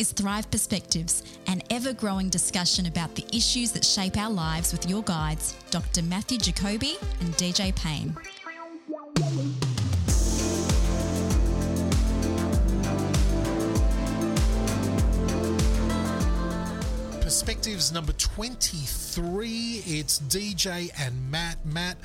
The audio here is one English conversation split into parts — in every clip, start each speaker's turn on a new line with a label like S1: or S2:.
S1: is Thrive Perspectives, an ever growing discussion about the issues that shape our lives with your guides, Dr. Matthew Jacoby and DJ Payne.
S2: Perspectives number 23. It's DJ and Matt. Matt,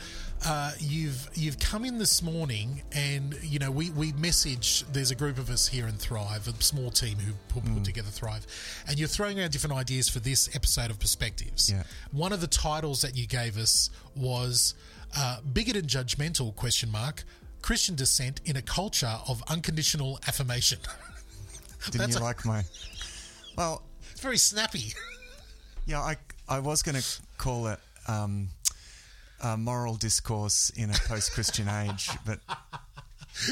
S2: uh, you've you've come in this morning, and you know we we message. There's a group of us here in Thrive, a small team who put, put together Thrive, and you're throwing around different ideas for this episode of Perspectives.
S3: Yeah.
S2: One of the titles that you gave us was uh, "Bigot and Judgmental?" Question mark. Christian dissent in a culture of unconditional affirmation.
S3: Didn't you
S2: a-
S3: like my? Well,
S2: It's very snappy.
S3: yeah, I I was going to call it um, uh, moral discourse in a post-Christian age, but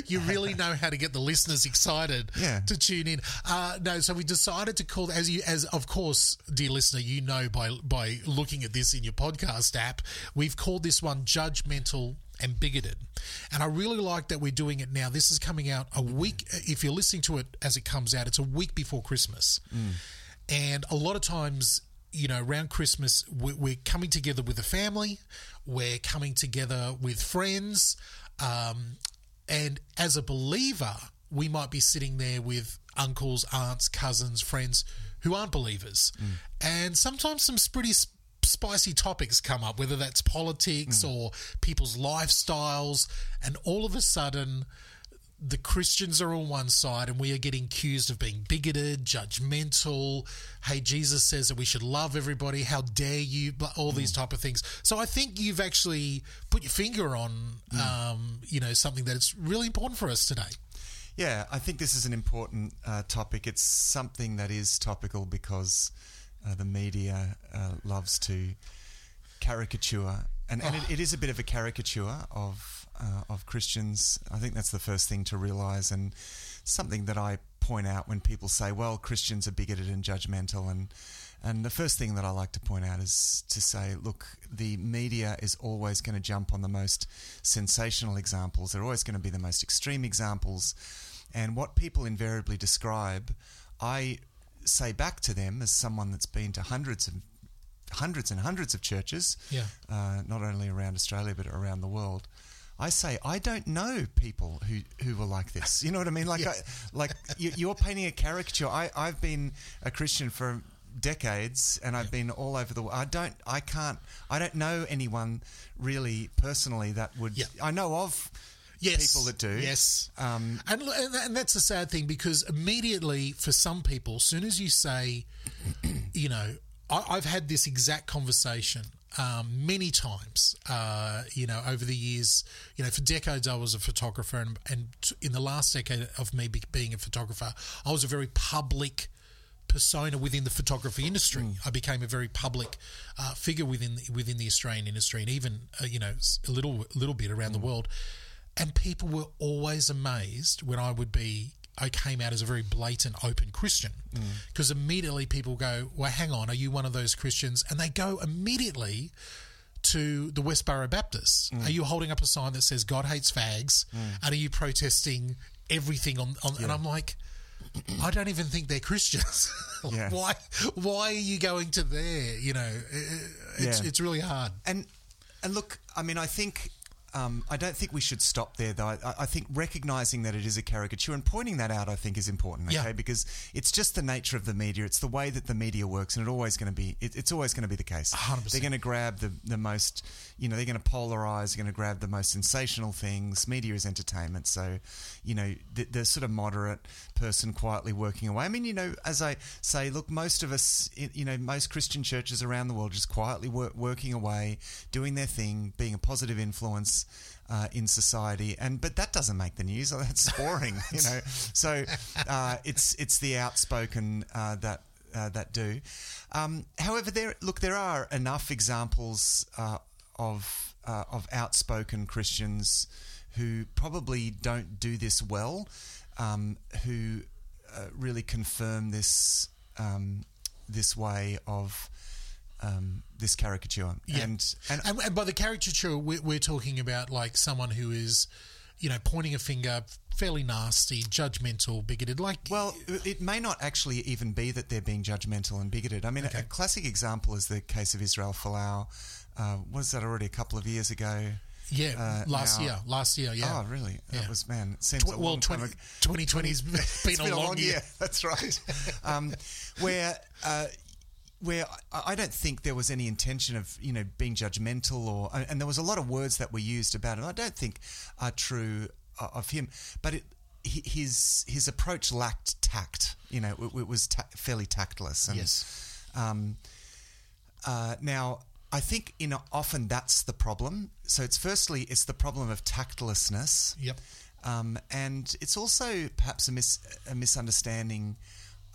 S2: You really know how to get the listeners excited
S3: Yeah.
S2: to tune in. Uh, no, so we decided to call as you as of course, dear listener, you know by by looking at this in your podcast app, we've called this one judgmental and bigoted. And I really like that we're doing it now. This is coming out a week if you're listening to it as it comes out, it's a week before Christmas. And a lot of times, you know, around Christmas, we- we're coming together with a family, we're coming together with friends. Um, and as a believer, we might be sitting there with uncles, aunts, cousins, friends who aren't believers. And sometimes some pretty s- spicy topics come up, whether that's politics or people's lifestyles. And all of a sudden, the Christians are on one side and we are getting accused of being bigoted, judgmental. Hey, Jesus says that we should love everybody. How dare you? All these type of things. So I think you've actually put your finger on, um, you know, something that is really important for us today.
S3: yeah, I think this is an important uh, topic. It's something that is topical because uh, the media uh, loves to caricature, and, and it, it is a bit of a caricature of uh, of Christians. I think that's the first thing to realise, and something that I point out when people say, "Well, Christians are bigoted and judgmental," and and the first thing that I like to point out is to say, look, the media is always going to jump on the most sensational examples. They're always going to be the most extreme examples, and what people invariably describe, I say back to them as someone that's been to hundreds of hundreds and hundreds of churches,
S2: Yeah.
S3: uh, not only around Australia but around the world. I say I don't know people who, who were like this. You know what I mean? Like, I, like you, you're painting a caricature. I, I've been a Christian for decades, and I've been all over the world. I don't, I can't, I don't know anyone really personally that would.
S2: Yeah.
S3: I know of
S2: Yes.
S3: people that do.
S2: Yes.
S3: Um,
S2: and, and and that's the sad thing because immediately for some people, as soon as you say, you know, I, I've had this exact conversation um, many times. Uh, you know, over the years, you know, for decades I was a photographer, and, and t- in the last decade of me be, being a photographer, I was a very public persona within the photography industry. I became a very public uh, figure within within the Australian industry, and even uh, you know a little little bit around the world. And people were always amazed when I would be. I came out as a very blatant, open Christian mm. because immediately people go, "Well, hang on, are you one of those Christians?" And they go immediately to the Westboro Baptists. Mm. Are you holding up a sign that says "God hates fags"? Mm. And are you protesting everything on? on And I'm like, I don't even think they're Christians. Like,
S3: Yeah.
S2: Why? Why are you going to there? You know, it's
S3: Yeah.
S2: it's really hard.
S3: And and look, I mean, I think um, I don't think we should stop there, though. I, I think recognizing that it is a caricature and pointing that out, I think, is important. Okay,
S2: Yeah.
S3: because it's just the nature of the media. It's the way that the media works, and it always going to be. It, it's always going to be the case.
S2: 100%.
S3: They're going to grab the the most. You know, they're going to polarize. They're going to grab the most sensational things. Media is entertainment, so you know the, the sort of moderate person quietly working away. I mean, you know, as I say, look, most of us, you know, most Christian churches around the world just quietly work, working away, doing their thing, being a positive influence uh, in society. And but that doesn't make the news. That's boring, you know. So uh, it's it's the outspoken uh, that. Uh, that do. Um, however, there look there are enough examples uh, of uh, of outspoken Christians who probably don't do this well, um, who really confirm this um, this way of um, this caricature.
S2: Yeah.
S3: And and
S2: And, and by the caricature, we're, we're talking about like someone who is you know, pointing a finger, fairly nasty, judgmental, bigoted. Like,
S3: Well, it may not actually even be that they're being judgmental and bigoted. I mean, a, a classic example is the case of Israel Folau. Uh, was that already a couple of years ago?
S2: yeah,
S3: uh,
S2: last
S3: now-
S2: year, last year, yeah.
S3: Oh, really?
S2: Yeah.
S3: That was man. It seems
S2: Tw- well,
S3: long time
S2: 20,
S3: ago.
S2: 2020's been,
S3: It's
S2: a long, year.
S3: That's right. um, where uh, where I, I don't think there was any intention of you know being judgmental or and there was a lot of words that were used about it. I don't think are true uh, of him, but it. His his approach lacked tact. You know, it, it was ta- fairly tactless. And,
S2: Yes.
S3: Um, uh, now, I think in often that's the problem. So it's firstly it's the problem of tactlessness.
S2: Yep.
S3: Um, and it's also perhaps a, mis- a misunderstanding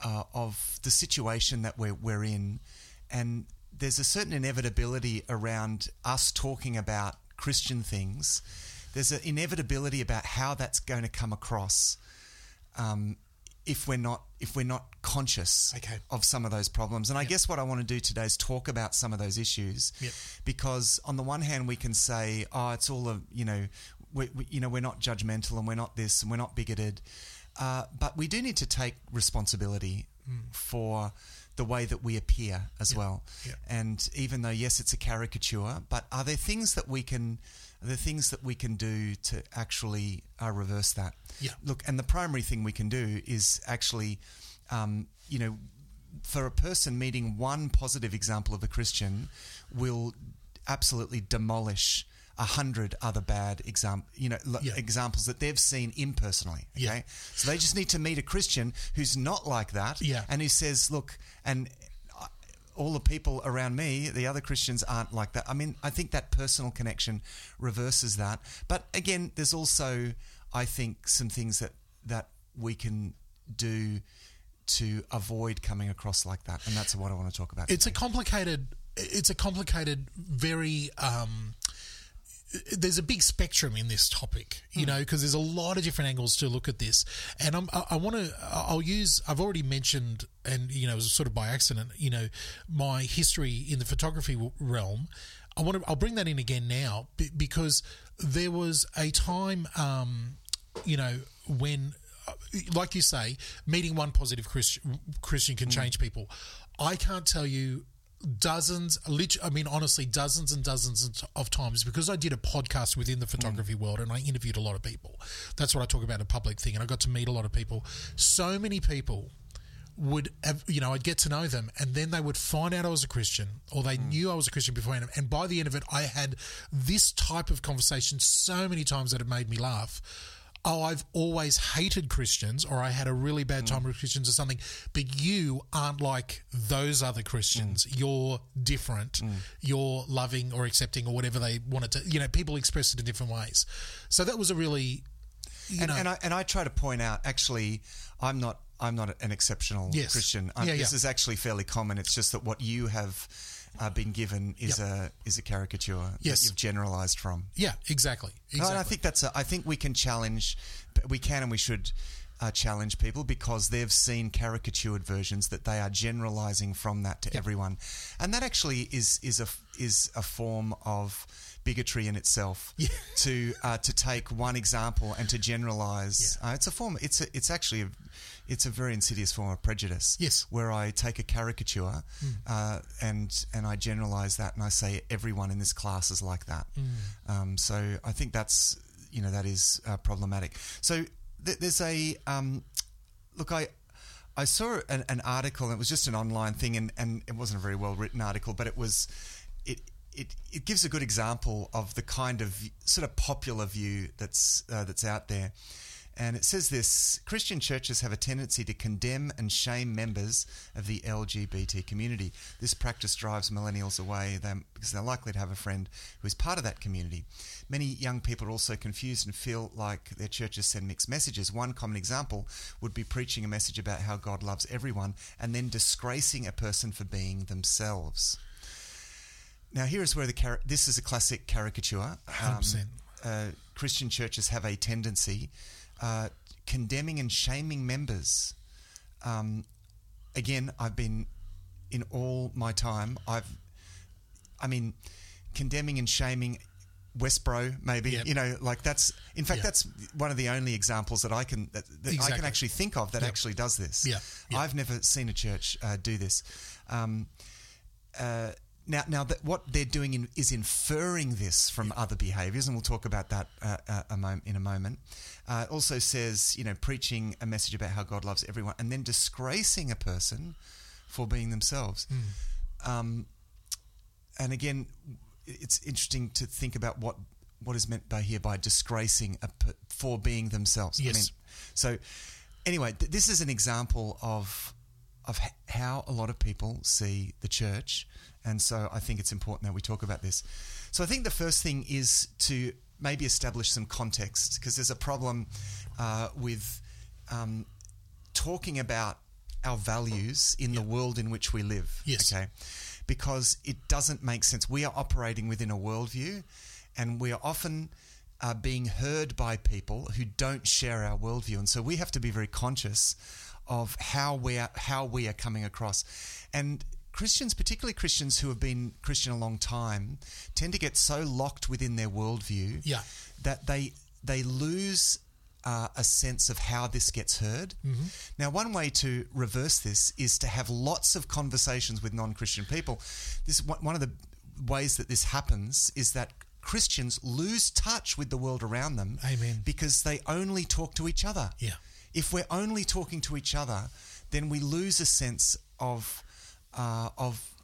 S3: uh, of the situation that we're, we're in. And there's a certain inevitability around us talking about Christian things. There's an inevitability about how that's going to come across um, if we're not if we're not conscious
S2: Okay.
S3: of some of those problems. And I guess what I want to do today is talk about some of those issues,
S2: Yep.
S3: because on the one hand we can say, oh, it's all a you know, we, we, you know, we're not judgmental and we're not this and we're not bigoted, uh, but we do need to take responsibility for the way that we appear as well.
S2: Yep.
S3: And even though yes, it's a caricature, but are there things that we can are there things that we can do to actually uh, reverse that?
S2: Yeah.
S3: Look, and the primary thing we can do is actually, um, you know, for a person meeting one positive example of a Christian will absolutely demolish a hundred other bad exam, you know, l-
S2: Yeah.
S3: examples that they've seen impersonally. Okay,
S2: Yeah.
S3: so they just need to meet a Christian who's not like that,
S2: Yeah.
S3: and who says, "Look," and uh, all the people around me, the other Christians aren't like that. I mean, I think that personal connection reverses that. But again, there's also, I think, some things that that we can do to avoid coming across like that, and that's what I want to talk about.
S2: It's a complicated. It's a complicated, very. Um, there's a big spectrum in this topic, you know, because there's a lot of different angles to look at this, and I'm, I, I want to. I'll use. I've already mentioned, and you know, it was sort of by accident, you know, my history in the photography realm. I want to. I'll bring that in again now be- because there was a time, um, you know, when uh, like you say, meeting one positive Christian, Christian can change people. I can't tell you dozens, I mean, honestly, dozens and dozens of times because I did a podcast within the mm. photography world and I interviewed a lot of people. That's what I talk about a public thing, and I got to meet a lot of people. So many people would have, you know, I'd get to know them and then they would find out I was a Christian or they mm. knew I was a Christian beforehand. And by the end of it, I had this type of conversation so many times that it made me laugh. Oh, I've always hated Christians or I had a really bad hmm. time with Christians or something, but you aren't like those other Christians. Hmm. You're different. Hmm. You're loving or accepting or whatever they wanted to, you know, people express it in different ways. So that was a really, you
S3: and,
S2: know,
S3: and I and I try to point out. Actually, I'm not. I'm not an exceptional
S2: Yes.
S3: Christian.
S2: Yeah, um,
S3: This
S2: yeah.
S3: is actually fairly common. It's just that what you have uh, been given is a is a caricature
S2: Yes.
S3: that you've generalized from.
S2: yeah, exactly. Exactly.
S3: and I think that's. A, I think we can challenge. We can and we should uh, challenge people because they've seen caricatured versions that they are generalizing from that to everyone, and that actually is is a is a form of bigotry in itself.
S2: Yeah.
S3: To uh, to take one example and to generalize. Uh, it's a form. It's a, it's actually. A, it's a very insidious form of prejudice.
S2: Yes.
S3: Where I take a caricature uh, and and I generalize that and I say everyone in this class is like that. Um, so I think that's you know that is uh, problematic. So th- there's a um, look. I I saw an, an article. And it was just an online thing, and, and it wasn't a very well written article, but it was it. It, it gives a good example of the kind of sort of popular view that's uh, that's out there, and it says this: Christian churches have a tendency to condemn and shame members of the LGBT community. This practice drives millennials away because they're likely to have a friend who is part of that community. Many young people are also confused and feel like their churches send mixed messages. One common example would be preaching a message about how God loves everyone and then disgracing a person for being themselves. Now, here is where the car- this is a classic caricature. Um,
S2: 100%.
S3: uh, Christian churches have a tendency uh, condemning and shaming members. Um, again, I've been in all my time. I've, I mean, condemning and shaming Westboro, maybe
S2: Yep.
S3: you know, like that's. In fact,
S2: Yeah.
S3: that's one of the only examples that I can that, that I can actually think of that
S2: Yep.
S3: actually does this.
S2: Yeah. Yep.
S3: I've never seen a church uh, do this. Um, uh, now, now that what they're doing in, is inferring this from other behaviours, and we'll talk about that uh, uh, a mom- in a moment. Uh, it also says, you know, preaching a message about how God loves everyone, and then disgracing a person for being themselves.
S2: Hmm.
S3: Um, and again, it's interesting to think about what what is meant by here by disgracing a for being themselves.
S2: Yes.
S3: so anyway, th- this is an example of of h- how a lot of people see the church, and so I think it's important that we talk about this. So I think the first thing is to maybe establish some context because there's a problem uh, with um, talking about our values in the world in which we live.
S2: Yes.
S3: Okay. Because it doesn't make sense. We are operating within a worldview, and we are often uh, being heard by people who don't share our worldview, and so we have to be very conscious of how we are how we are coming across. And Christians, particularly Christians who have been Christian a long time, tend to get so locked within their worldview
S2: Yeah.
S3: that they they lose uh, a sense of how this gets heard. Now, one way to reverse this is to have lots of conversations with non-Christian people. This one one of the ways that this happens is that Christians lose touch with the world around them.
S2: Amen.
S3: Because they only talk to each other.
S2: Yeah.
S3: If we're only talking to each other, then we lose a sense of uh, of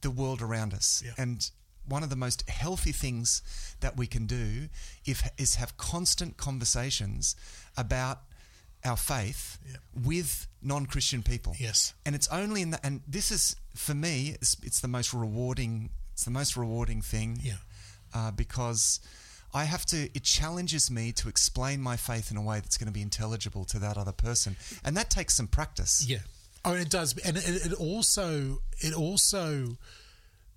S3: the world around us.
S2: Yeah.
S3: And one of the most healthy things that we can do if, is have constant conversations about our faith
S2: Yeah.
S3: with non-Christian people.
S2: Yes.
S3: And it's only in the, and this is for me, it's, it's the most rewarding. It's the most rewarding thing.
S2: Yeah.
S3: Uh, because I have to. It challenges me to explain my faith in a way that's going to be intelligible to that other person, and that takes some practice.
S2: Yeah. Oh, it does, and it, it also it also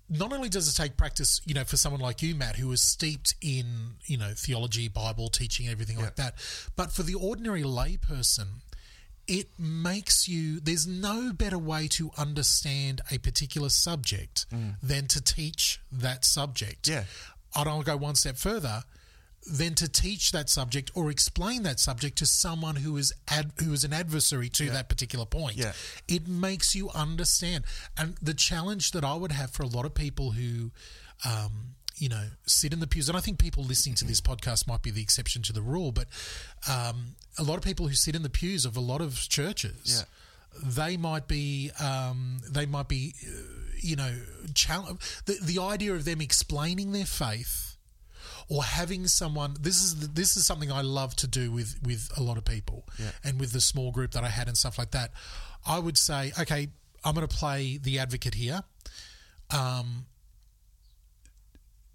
S2: not only does it take practice, you know, for someone like you, Matt, who is steeped in you know theology, Bible teaching, everything like that, but for the ordinary layperson, it makes you. There's no better way to understand a particular subject mm. than to teach that subject.
S3: Yeah.
S2: and I'll go one step further than to teach that subject or explain that subject to someone who is ad, who is an adversary to that particular point.
S3: Yeah.
S2: It makes you understand. And the challenge that I would have for a lot of people who um, you know, sit in the pews, and I think people listening to this podcast might be the exception to the rule, but um, a lot of people who sit in the pews of a lot of churches, they might be, um, they might be, uh, you know, challenge the the idea of them explaining their faith or having someone this is the, this is something I love to do with with a lot of people and with the small group that I had and stuff like that. I would say, okay, I'm going to play the advocate here. Um,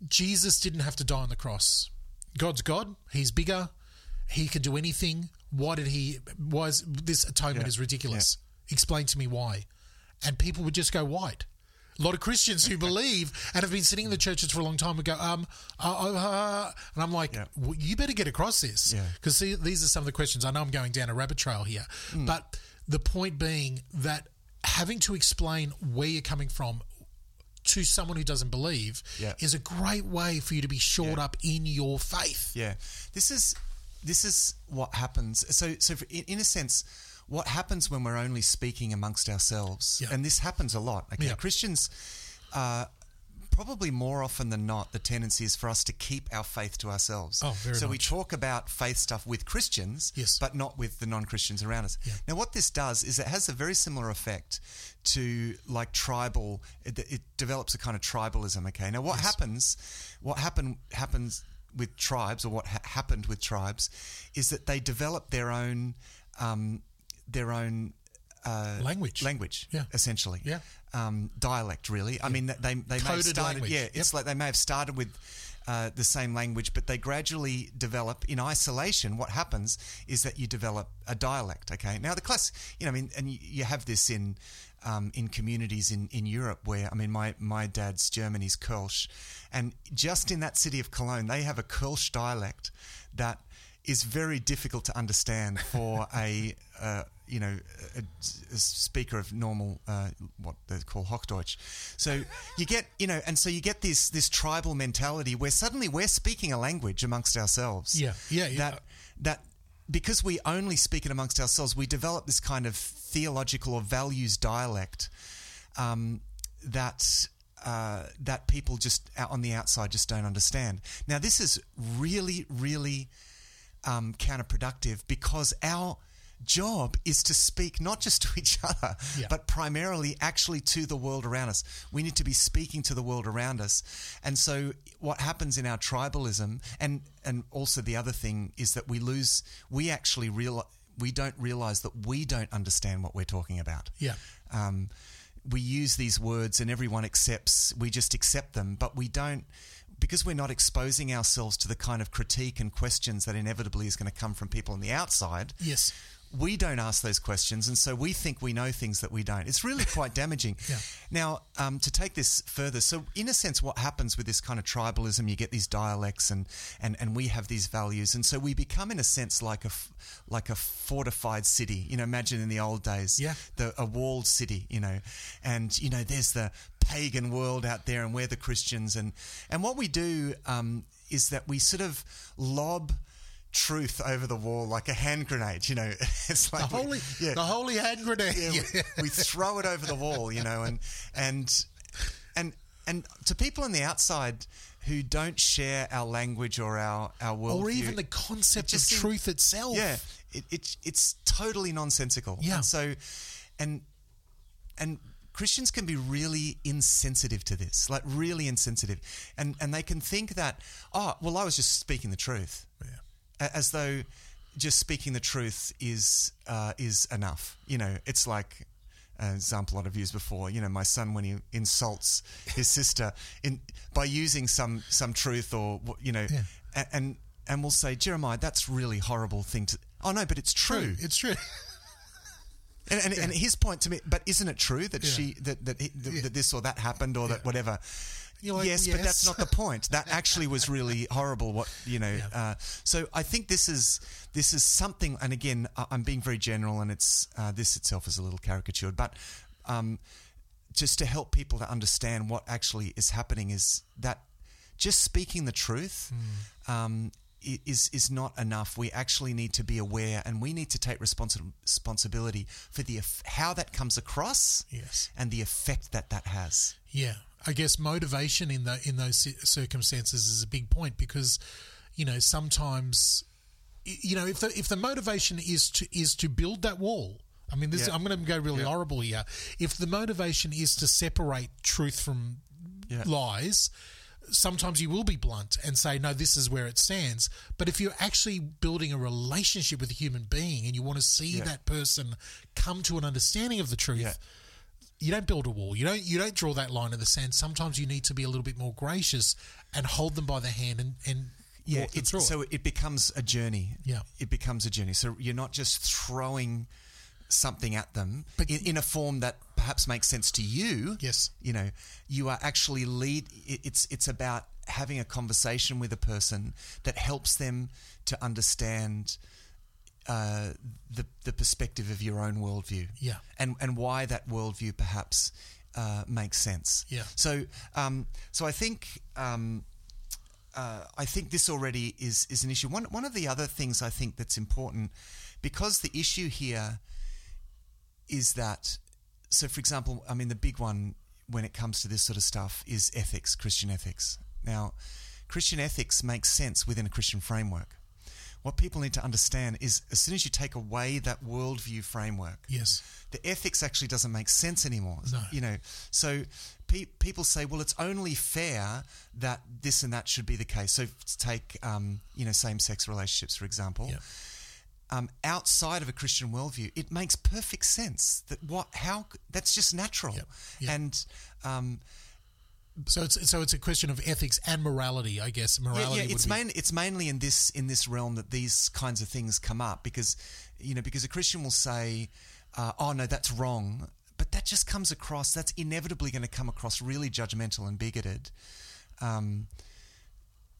S2: Jesus didn't have to die on the cross. God's God. He's bigger. He can do anything. Why did he? Why is this atonement
S3: Yeah.
S2: is ridiculous? Explain to me why. And people would just go white. A lot of Christians who believe and have been sitting in the churches for a long time would go, um, uh, uh, uh, and I'm like,
S3: Yeah.
S2: well, you better get across this
S3: Yeah.
S2: because these are some of the questions. I know I'm going down a rabbit trail here,
S3: Hmm.
S2: but the point being that having to explain where you're coming from to someone who doesn't believe
S3: Yeah.
S2: is a great way for you to be shored up in your faith.
S3: Yeah, this is this is what happens. So, so for, in, in a sense, what happens when we're only speaking amongst ourselves,
S2: Yeah.
S3: and this happens a lot. Okay,
S2: Yeah.
S3: Christians. Uh, Probably more often than not, the tendency is for us to keep our faith to ourselves.
S2: Oh, very
S3: so we talk about faith stuff with Christians,
S2: Yes.
S3: but not with the non-Christians around us.
S2: Yeah.
S3: Now, what this does is it has a very similar effect to like tribal. It, it develops a kind of tribalism. Okay. Now, what happens? What happen happens with tribes, or what ha- happened with tribes, is that they develop their own um, their own uh,
S2: Language.
S3: language,
S2: Yeah.
S3: essentially,
S2: Yeah.
S3: um, dialect. Really, I mean, they they may have started,
S2: language.
S3: yeah,
S2: Yep.
S3: like they may have started with. Uh, the same language, but they gradually develop in isolation. What happens is that you develop a dialect. Okay, now the class, you know, I mean, and you, you have this in um, in communities in, in Europe where I mean, my my dad's German is Kölsch, and just in that city of Cologne, they have a Kölsch dialect that is very difficult to understand for a uh, you know a, a speaker of normal uh, what they call Hochdeutsch. So you get you know, and so you get this this tribal mentality where suddenly we're speaking a language amongst ourselves.
S2: Yeah, yeah, yeah.
S3: That that because we only speak it amongst ourselves, we develop this kind of theological or values dialect um, that uh, that people just out on the outside just don't understand. Now, this is really, really um, counterproductive because our job is to speak not just to each other,
S2: Yeah.
S3: but primarily actually to the world around us. We need to be speaking to the world around us. And so what happens in our tribalism and and also the other thing is that we lose we actually real we don't realize that we don't understand what we're talking about.
S2: Yeah.
S3: Um, we use these words and everyone accepts, we just accept them, but we don't, because we're not exposing ourselves to the kind of critique and questions that inevitably is going to come from people on the outside.
S2: Yes.
S3: We don't ask those questions, and so we think we know things that we don't. It's really quite damaging.
S2: Yeah.
S3: Now, um, to take this further, so in a sense, what happens with this kind of tribalism, you get these dialects, and and and we have these values, and so we become, in a sense, like a like a fortified city. You know, imagine in the old days,
S2: Yeah.
S3: the a walled city, you know, and you know there's the pagan world out there, and we're the Christians, and and what we do um, is that we sort of lob truth over the wall like a hand grenade. You know, it's
S2: The
S3: like we-
S2: holy,
S3: yeah,
S2: the holy hand grenade.
S3: yeah, we, we throw it over the wall, you know, and and and and to people on the outside who don't share our language or our our worldview,
S2: or even the concept of truth itself.
S3: yeah, it, it, it's totally nonsensical.
S2: Yeah.
S3: And so, and and Christians can be really insensitive to this, like really insensitive, and and they can think that, oh, well, I was just speaking the truth,
S2: Yeah.
S3: As though just speaking the truth is uh, is enough. You know, it's like. An example I've used before, you know, my son when he insults his sister in by using some some truth or you know,
S2: Yeah.
S3: and and we'll say, Jeremiah, that's really horrible thing to. Oh no, but it's true.
S2: It's true.
S3: And, and, and his point to me, but isn't it true that
S2: Yeah.
S3: she that that, he, that,
S2: Yeah.
S3: that this or that happened or that whatever?
S2: Like,
S3: yes, but that's not the point. That actually was really horrible. What you know.
S2: Yeah.
S3: Uh, so I think this is this is something. And again, I'm being very general, and it's uh, this itself is a little caricatured, but. Um, just to help people to understand what actually is happening is that just speaking the truth
S2: Hmm.
S3: um, is is not enough. We actually need to be aware, and we need to take responsi- responsibility for the how that comes across,
S2: Yes.
S3: and the effect that that has.
S2: Yeah, I guess motivation in the in those circumstances is a big point because, you know, sometimes, you know, if the if the motivation is to is to build that wall. I mean, this
S3: Yeah.
S2: I'm going to go really horrible here. If the motivation is to separate truth from
S3: Yeah.
S2: lies, sometimes you will be blunt and say, no, this is where it stands. But if you're actually building a relationship with a human being and you want to see
S3: Yeah.
S2: that person come to an understanding of the truth,
S3: Yeah.
S2: you don't build a wall. You don't you don't draw that line in the sand. Sometimes you need to be a little bit more gracious and hold them by the hand and, and
S3: Yeah, it's, so
S2: it
S3: becomes a journey.
S2: Yeah.
S3: it becomes a journey. So you're not just throwing something at them,
S2: But-
S3: in, in a form that perhaps makes sense to you.
S2: Yes.
S3: you know, you are actually lead. it- It's it's about having a conversation with a person that helps them to understand. Uh, the the perspective of your own worldview,
S2: Yeah.
S3: and and why that worldview perhaps uh, makes sense,
S2: Yeah.
S3: So, um, so I think um, uh, I think this already is is an issue. One one of the other things I think that's important because the issue here is that so for example, I mean the big one when it comes to this sort of stuff is ethics, Christian ethics. Now, Christian ethics makes sense within a Christian framework. What people need to understand is as soon as you take away that worldview framework,
S2: Yes.
S3: the ethics actually doesn't make sense anymore.
S2: No.
S3: You know, so pe- people say, well, it's only fair that this and that should be the case. So take, um, you know, same-sex relationships, for example.
S2: Yeah.
S3: Um, outside of a Christian worldview, it makes perfect sense that what, how, that's just natural.
S2: Yep. Yep.
S3: And, um,
S2: So it's so it's a question of ethics and morality, I guess. Morality
S3: yeah,
S2: would
S3: it's
S2: be
S3: main, it's mainly in this in this realm that these kinds of things come up because you know because a Christian will say, uh, "Oh no, that's wrong," but that just comes across. That's inevitably going to come across really judgmental and bigoted. Um,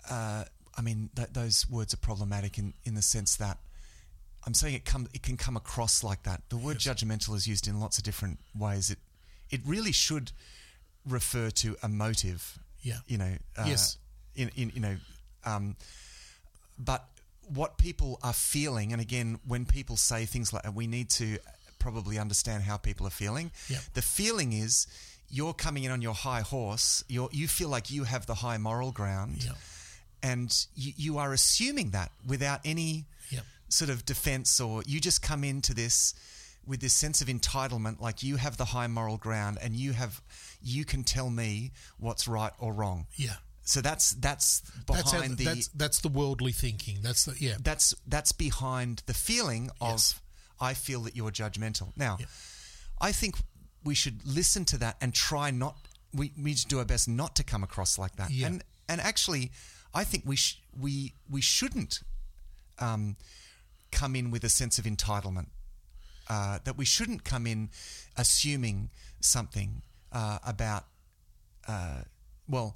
S3: uh, I mean, th- those words are problematic in, in the sense that I'm saying it come it can come across like that. The word judgmental is used in lots of different ways. It it really should refer to a motive.
S2: Yeah.
S3: You know. Uh,
S2: Yes.
S3: In, in you know, um, but what people are feeling, and again, when people say things like, we need to probably understand how people are feeling.
S2: Yeah.
S3: The feeling is you're coming in on your high horse. You you feel like you have the high moral ground
S2: Yeah.
S3: and you, you are assuming that without any
S2: Yep.
S3: Sort of defense or you just come into this with this sense of entitlement like you have the high moral ground and you have you can tell me what's right or wrong
S2: Yeah.
S3: so that's that's behind
S2: That's, how,
S3: the
S2: that's that's the worldly thinking. That's the yeah.
S3: that's that's behind the feeling of
S2: Yes.
S3: I feel that you're judgmental. Now,
S2: Yeah.
S3: I think we should listen to that and try not. We we need to do our best not to come across like that.
S2: Yeah.
S3: And and actually, I think we sh- we we shouldn't um, come in with a sense of entitlement. Uh, that we shouldn't come in assuming something uh, about. Uh, well,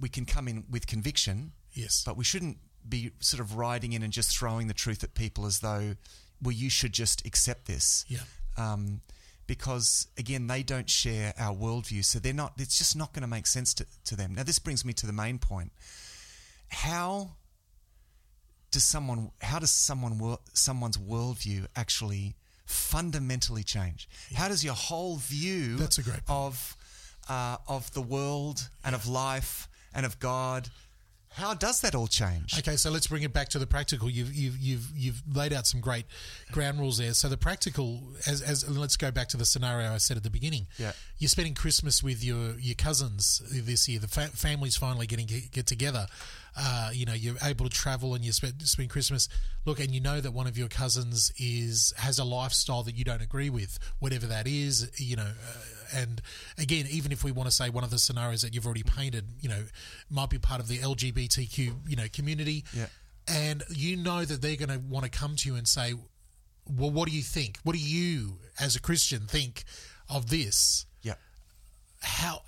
S3: we can come in with conviction,
S2: Yes.
S3: but we shouldn't be sort of riding in and just throwing the truth at people as though, well, you should just accept this.
S2: Yeah.
S3: Um, because again, they don't share our worldview, so they're not. It's just not going to make sense to, to them. Now, this brings me to the main point: how does someone, how does someone, someone's worldview actually fundamentally change? How does your whole view
S2: That's a great point.
S3: of uh, of the world and of life and of God? How does that all change?
S2: Okay, so let's bring it back to the practical. You've you've you've you've laid out some great ground rules there. So the practical, as as let's go back to the scenario I said at the beginning.
S3: Yeah.
S2: you're spending Christmas with your your cousins this year. The fa- family's finally getting get, get together. Uh, you know, you're able to travel and you spend spend Christmas. Look, and you know that one of your cousins is has a lifestyle that you don't agree with, whatever that is. You know. Uh, and again, even if we want to say one of the scenarios that you've already painted, you know, might be part of the LGBTQ, you know, community,
S3: Yeah.
S2: and you know that they're going to want to come to you and say, "Well, what do you think? What do you, as a Christian, think of this?" How?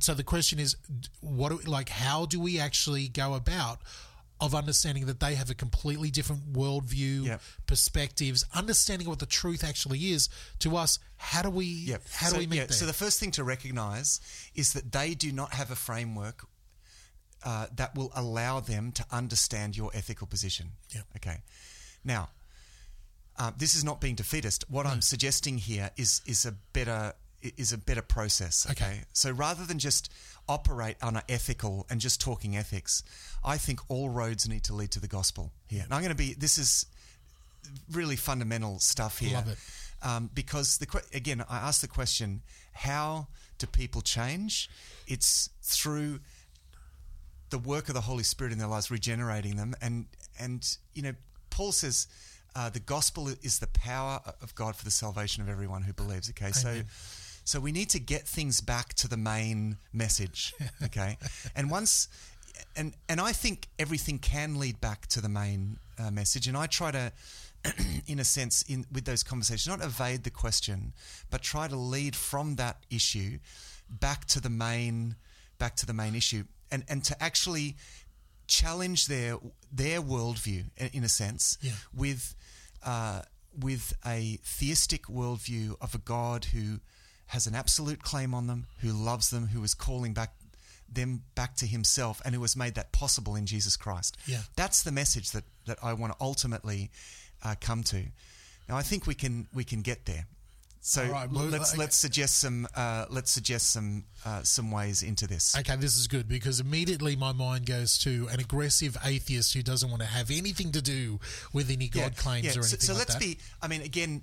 S2: So the question is, what? Do, like, how do we actually go about? Of understanding that they have a completely different worldview,
S3: Yep.
S2: perspectives, understanding what the truth actually is to us. How do we?
S3: Yeah.
S2: How
S3: so,
S2: do we meet
S3: yeah? So the first thing to recognize is that they do not have a framework uh, that will allow them to understand your ethical position.
S2: Yeah.
S3: Okay. Now, uh, this is not being defeatist. What I'm suggesting here is is a better is a better process. Okay?
S2: Okay.
S3: So rather than just operate on an ethical and just talking ethics, I think all roads need to lead to the gospel here. And I'm going to be. This is really fundamental stuff here.
S2: Love it.
S3: Um, because the again, I asked the question: How do people change? It's through the work of the Holy Spirit in their lives, regenerating them, and and you know, Paul says uh, the gospel is the power of God for the salvation of everyone who believes. Okay.
S2: Amen.
S3: So we need to get things back to the main message, okay? and once, and and I think everything can lead back to the main uh, message, and I try to, in a sense, in with those conversations, not evade the question, but try to lead from that issue back to the main, back to the main issue, and and to actually challenge their their worldview in, in a sense
S2: Yeah.
S3: with uh, with a theistic worldview of a God who has an absolute claim on them, who loves them, who is calling back them back to Himself, and who has made that possible in Jesus Christ.
S2: Yeah.
S3: that's the message that that I want to ultimately uh, come to. Now, I think we can we can get there. So
S2: right, well,
S3: let's
S2: okay.
S3: let's suggest some uh, let's suggest some uh, some ways into this.
S2: Okay, this is good because immediately my mind goes to an aggressive atheist who doesn't want to have anything to do with any God claims or anything
S3: so, so
S2: like
S3: let's
S2: that.
S3: be. I mean, again,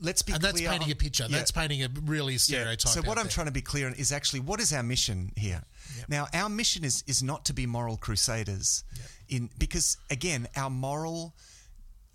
S3: let's be.
S2: and that's
S3: clear
S2: painting a picture.
S3: Yeah.
S2: That's painting a really
S3: Yeah.
S2: stereotype.
S3: So what I'm
S2: there.
S3: trying to be clear on is actually what is our mission here. Now, our mission is is not to be moral crusaders, in because again, our moral.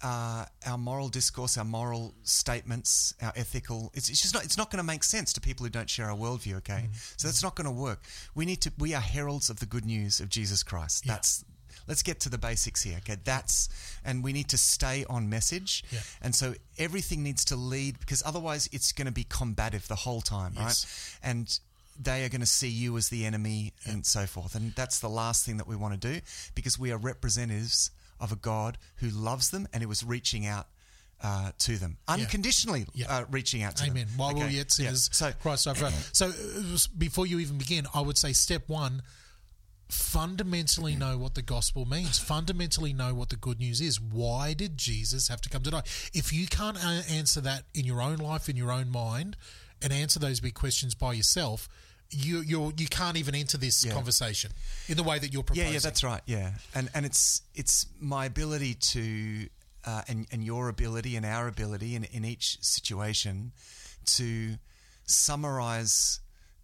S3: Uh, our moral discourse, our moral statements, our ethical, it's, it's just not, it's not going to make sense to people who don't share our worldview, okay?
S2: Mm-hmm.
S3: So that's not going to work. We need to, we are heralds of the good news of Jesus Christ.
S2: Yeah.
S3: That's, let's get to the basics here, okay? That's, and we need to stay on message.
S2: Yeah.
S3: And so everything needs to lead because otherwise it's going to be combative the whole time,
S2: Yes.
S3: right? And they are going to see you as the enemy and so forth. And that's the last thing that we want to do because we are representatives of a God who loves them and who is reaching out uh, to them unconditionally,
S2: Yeah.
S3: Uh, reaching out to
S2: Amen.
S3: them.
S2: While we're
S3: Okay.
S2: yet
S3: Yeah.
S2: sinners,
S3: So,
S2: Christ died for us. So uh, before you even begin, I would say step one: fundamentally know what the gospel means. Fundamentally know what the good news is. Why did Jesus have to come to die? If you can't answer that in your own life, in your own mind, and answer those big questions by yourself. You you you can't even enter this
S3: Yeah.
S2: conversation in the way that you're proposing.
S3: Yeah, yeah, that's right. Yeah, and and it's it's my ability to uh, and and your ability and our ability in in each situation to summarize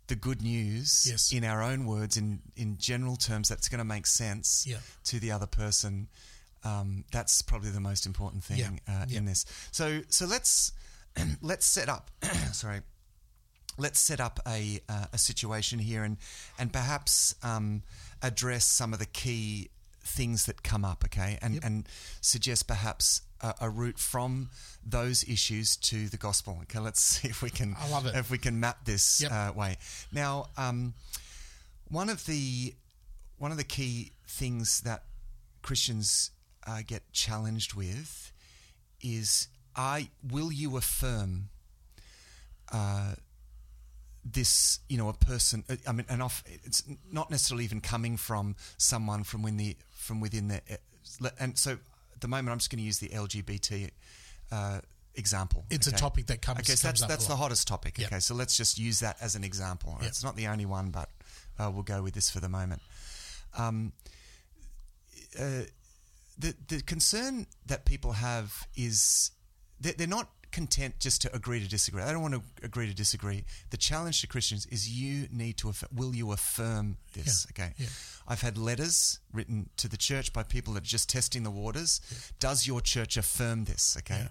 S3: the good news
S2: Yes.
S3: in our own words in in general terms that's going to make sense
S2: Yeah.
S3: to the other person. Um, that's probably the most important thing
S2: Yeah.
S3: uh,
S2: Yeah.
S3: in this. So so let's let's set up. sorry let's set up a uh, a situation here and and perhaps um, address some of the key things that come up, okay, and and suggest perhaps a, a route from those issues to the gospel. Okay, let's see if we can
S2: I love it.
S3: if we can map this
S2: Yep.
S3: uh, way. Now, um, one of the one of the key things that Christians uh, get challenged with is, I will you affirm uh, this, you know, a person. uh, I mean, and off, it's not necessarily even coming from someone from within the from within the. uh, And so, at the moment, I'm just going to use the LGBT uh, example.
S2: It's a topic that comes-
S3: Okay, so
S2: comes
S3: that's that's the hottest topic.
S2: Yep.
S3: Okay, so let's just use that as an example.
S2: Yep.
S3: It's not the only one, but uh, we'll go with this for the moment. Um, uh, the the concern that people have is that they're not content just to agree to disagree. I don't want to agree to disagree. The challenge to Christians is you need to aff- will you affirm this?
S2: Yeah,
S3: Okay.
S2: yeah.
S3: I've had letters written to the church by people that are just testing the waters. Does your church affirm this? Okay.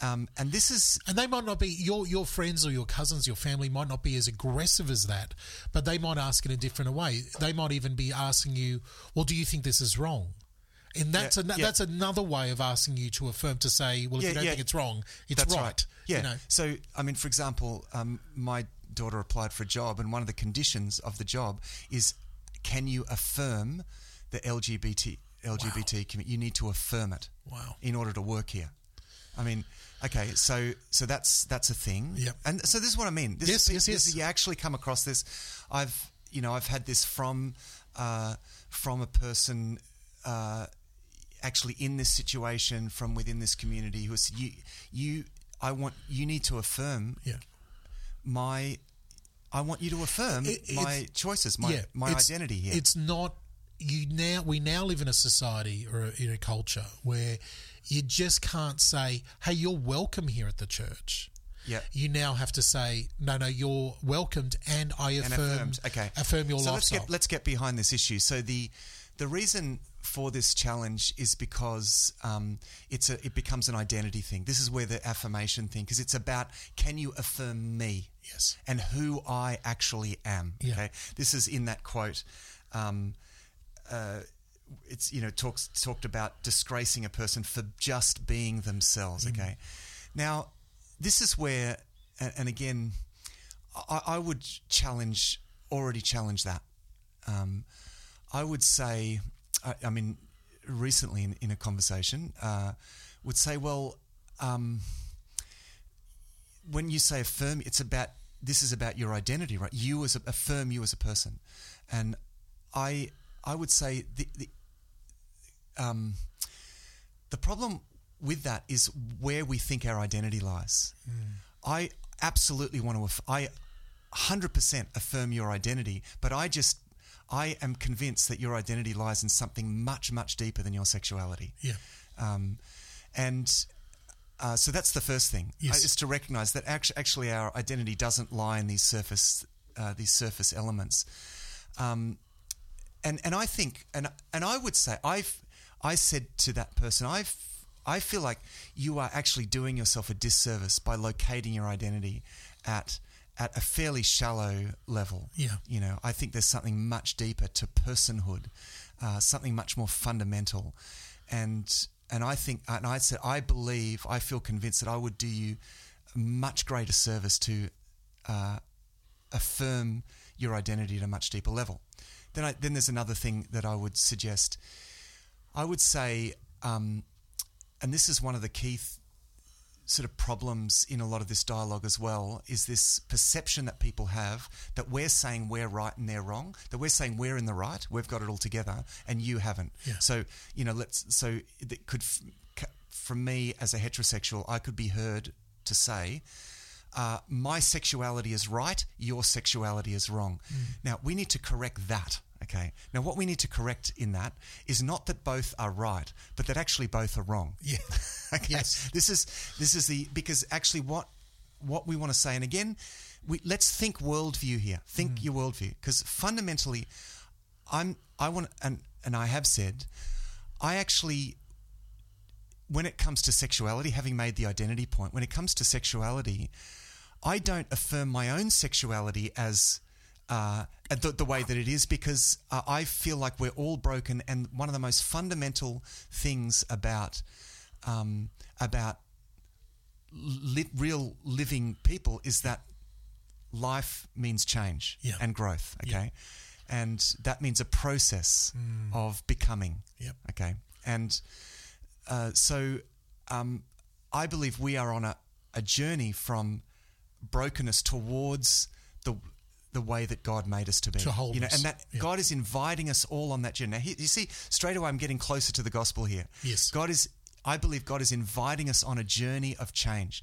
S3: Um, and this is
S2: And they might not be your your friends or your cousins, your family might not be as aggressive as that, but they might ask in a different way. They might even be asking you, "Well, do you think this is wrong?" And that's
S3: Yeah,
S2: an,
S3: yeah.
S2: that's another way of asking you to affirm to say, "Well, if
S3: Yeah,
S2: you don't think it's wrong, it's
S3: That's
S2: right."
S3: Yeah.
S2: You know?
S3: So, I mean, for example, um, my daughter applied for a job, and one of the conditions of the job is can you affirm the LGBT LGBT community? You need to affirm it.
S2: Wow.
S3: In order to work here. I mean, okay, so so that's that's a thing.
S2: Yep.
S3: And so this is what I mean. This,
S2: Yes,
S3: this,
S2: yes,
S3: this-
S2: yes.
S3: You actually come across this. I've you know I've had this from uh, from a person. Uh, actually in this situation from within this community who said you you I want you need to affirm
S2: Yeah.
S3: my I want you to affirm
S2: It-
S3: my choices my
S2: yeah,
S3: my identity here
S2: It's not you now. We now live in a society or in a culture where you just can't say, "Hey, you're welcome here at the church."
S3: yeah
S2: You now have to say, "No, no, you're welcomed," and I
S3: and affirmed okay
S2: affirm your
S3: so let's get let's get behind this issue so the the reason for this challenge is because um, it's a it becomes an identity thing this is where the affirmation thing because it's about can you affirm me
S2: Yes.
S3: and who I actually am
S2: Yeah.
S3: okay this is in that quote um, uh, it's you know talks talked about disgracing a person for just being themselves.
S2: Mm-hmm.
S3: Okay, now this is where, and, and again, I, I would challenge already challenge that. Um, I would say, I, I mean, recently in, in a conversation, uh, would say, well, um, when you say affirm, it's about this is about your identity, right? You as a, affirm you as a person, and I I would say the the um, the problem with that is where we think our identity lies. I absolutely want to aff- I 100% affirm your identity, but I just I am convinced that your identity lies in something much much deeper than your sexuality.
S2: yeah,
S3: Um, and uh, so that's the first thing
S2: Yes.
S3: uh, is to recognize that actually, actually our identity doesn't lie in these surface uh, these surface elements. Um, and and I think and and I would say I've I said to that person I've I feel like you are actually doing yourself a disservice by locating your identity at at a fairly shallow level.
S2: Yeah.
S3: You know, I think there's something much deeper to personhood, uh, something much more fundamental, and and I think and I said I believe I feel convinced that I would do you much greater service to uh, affirm your identity at a much deeper level. Then, I, then there's another thing that I would suggest. I would say, um, and this is one of the key th- sort of problems in a lot of this dialogue as well, is this perception that people have that we're saying we're right and they're wrong, that we're saying we're in the right, we've got it all together, and you haven't.
S2: Yeah.
S3: So you know, let's so it could from me as a heterosexual, I could be heard to say. Uh, my sexuality is right, your sexuality is wrong. Now, we need to correct that. Okay. Now, what we need to correct in that is not that both are right, but that actually both are wrong.
S2: Yeah.
S3: okay.
S2: Yes.
S3: This is this is the because actually what what we want to say, and again, we let's think worldview here. Think your worldview because fundamentally, I'm I want and and I have said, I actually when it comes to sexuality, having made the identity point, when it comes to sexuality, I don't affirm my own sexuality as uh, the, the way that it is because uh, I feel like we're all broken, and one of the most fundamental things about um, about li- real living people is that life means change
S2: Yeah.
S3: and growth. Okay, and that means a process of becoming.
S2: Yep.
S3: Okay, and uh, so um, I believe we are on a, a journey from brokenness towards the the way that God made us to be.
S2: To
S3: You know,
S2: wholeness.
S3: and that
S2: Yeah.
S3: God is inviting us all on that journey. Now, he, you see, straight away, I'm getting closer to the gospel here.
S2: Yes.
S3: God is. I believe God is inviting us on a journey of change.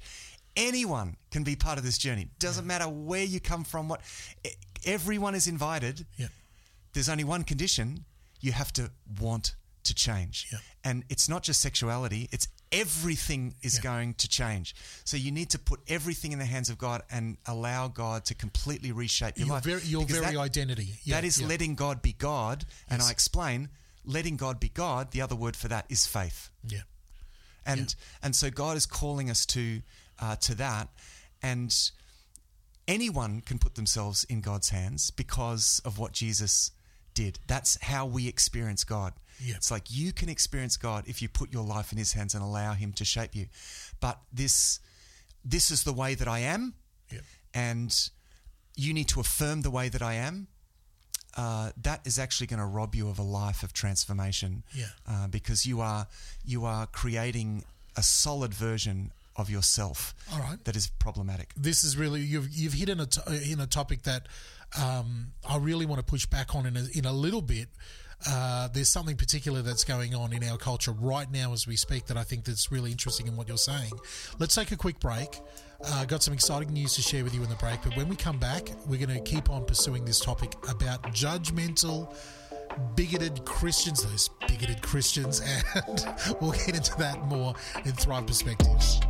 S3: Anyone can be part of this journey. Doesn't matter where you come from. What everyone is invited
S2: Yeah.
S3: there's only one condition you have to want to change
S2: Yeah.
S3: and it's not just sexuality it's everything is
S2: Yeah.
S3: going to change so you need to put everything in the hands of god and allow god to completely reshape your
S2: Your
S3: life
S2: very, your
S3: Because
S2: very
S3: that-
S2: identity. Yeah,
S3: that is
S2: yeah.
S3: letting god be god and
S2: Yes.
S3: i explain letting god be god the other word for that is faith
S2: Yeah.
S3: and and so God is calling us to uh, to that, and anyone can put themselves in God's hands because of what Jesus did. That's how we experience God.
S2: Yeah.
S3: It's like you can experience God if you put your life in His hands and allow Him to shape you. But this this is the way that I am,
S2: Yeah.
S3: and you need to affirm the way that I am. Uh, that is actually going to rob you of a life of transformation
S2: Yeah.
S3: uh, because you are you are creating a solid version of yourself
S2: All right.
S3: that is problematic.
S2: this is really you've you've hit in a t- in a topic that um, I really want to push back on in a, in a little bit. Uh, there's something particular that's going on in our culture right now as we speak that I think that's really interesting in what you're saying. Let's take a quick break. Uh, got some exciting news to share with you in the break, but when we come back, we're going to keep on pursuing this topic about judgmental, bigoted Christians, those bigoted Christians, and we'll get into that more in Thrive Perspectives.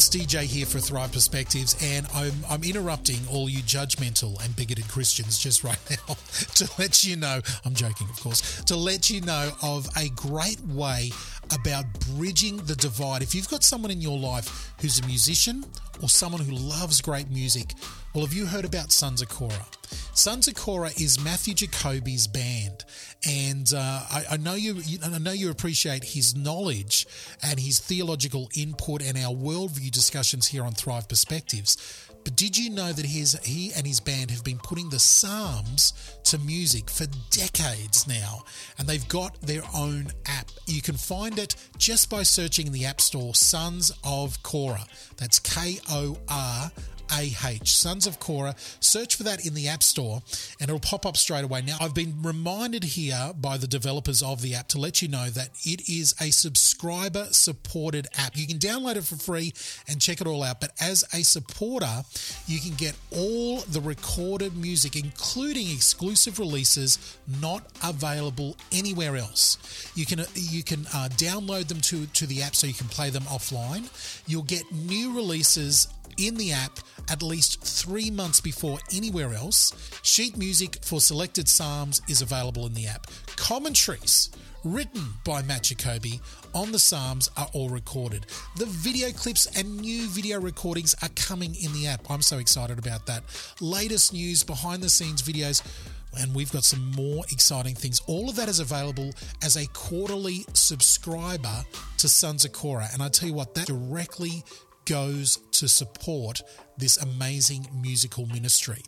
S2: It's DJ here for Thrive Perspectives, and I'm, I'm interrupting all you judgmental and bigoted Christians just right now to let you know, I'm joking, of course, to let you know of a great way about bridging the divide. If you've got someone in your life who's a musician or someone who loves great music, well, have you heard about Sons of Korah? Sons of Korah is Matthew Jacoby's band, and uh, I, I know you, you. I know you appreciate his knowledge and his theological input and our worldview discussions here on Thrive Perspectives. But did you know that his, he and his band have been putting the Psalms to music for decades now? And they've got their own app. You can find it just by searching in the App Store Sons of Korah. That's K O R AH, Sons of Korah. Search for that in the App Store and it'll pop up straight away. Now, I've been reminded here by the developers of the app to let you know that it is a subscriber supported app. You can download it for free and check it all out, but as a supporter, you can get all the recorded music, including exclusive releases not available anywhere else. You can you can uh, download them to to the app so you can play them offline. You'll get new releases in the app at least three months before anywhere else. Sheet music for selected psalms is available in the app. Commentaries written by Matt Jacoby, on the Psalms are all recorded. The video clips and new video recordings are coming in the app. I'm so excited about that. Latest news, behind the scenes videos, and we've got some more exciting things. All of that is available as a quarterly subscriber to Sons of Korah. And I tell you what, that directly goes to support this amazing musical ministry.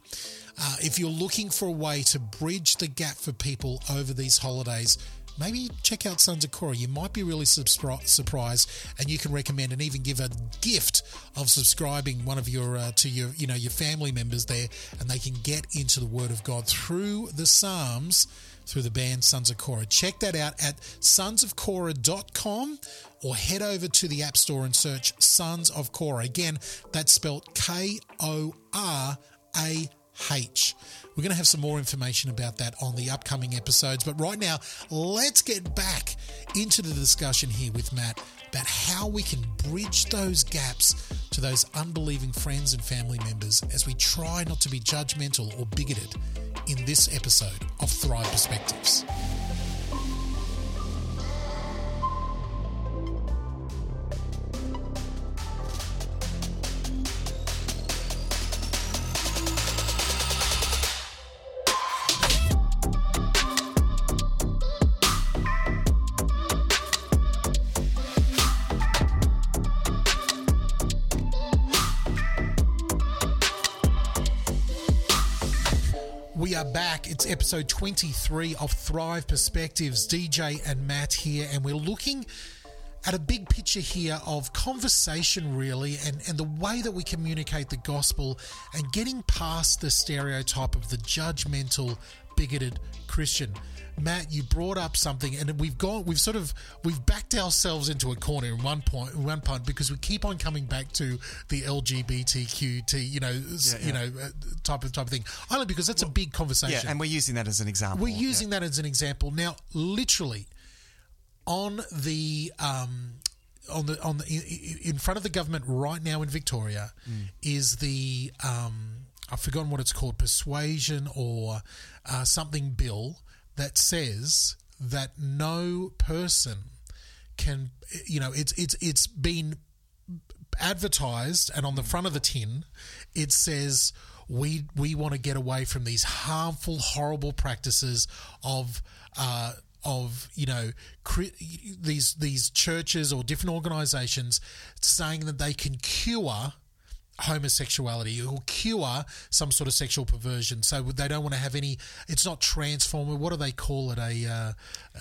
S2: Uh, if you're looking for a way to bridge the gap for people over these holidays, maybe check out Sons of Korah. You might be really surprised, and you can recommend and even give a gift of subscribing one of your uh, to your you know your family members there, and they can get into the Word of God through the Psalms through the band Sons of Korah. Check that out at sonsofkorah.com or head over to the App Store and search Sons of Korah. Again, that's spelled K O R A H. We're going to have some more information about that on the upcoming episodes. But right now, let's get back into the discussion here with Matt about how we can bridge those gaps to those unbelieving friends and family members as we try not to be judgmental or bigoted in this episode of Thrive Perspectives. Back. It's episode 23 of Thrive Perspectives. DJ and Matt here, and we're looking at a big picture here of conversation, really, and, and the way that we communicate the gospel and getting past the stereotype of the judgmental, bigoted Christian. Matt, you brought up something, and we've gone, we've sort of, we've backed ourselves into a corner in one point, in one point, because we keep on coming back to the LGBTQT, you know, yeah, yeah. you know, uh, type of type of thing. Only because that's well, a big conversation.
S3: Yeah, and we're using that as an example.
S2: We're using yeah. that as an example now. Literally, on the um, on the on the in front of the government right now in Victoria mm. is the um, I've forgotten what it's called, persuasion or uh, something bill that says that no person can, you know, it's it's it's been advertised and on the front of the tin it says we we want to get away from these harmful horrible practices of uh, of you know these these churches or different organizations saying that they can cure homosexuality or cure some sort of sexual perversion. So they don't want to have any. It's not transformer. What do they call it? A uh,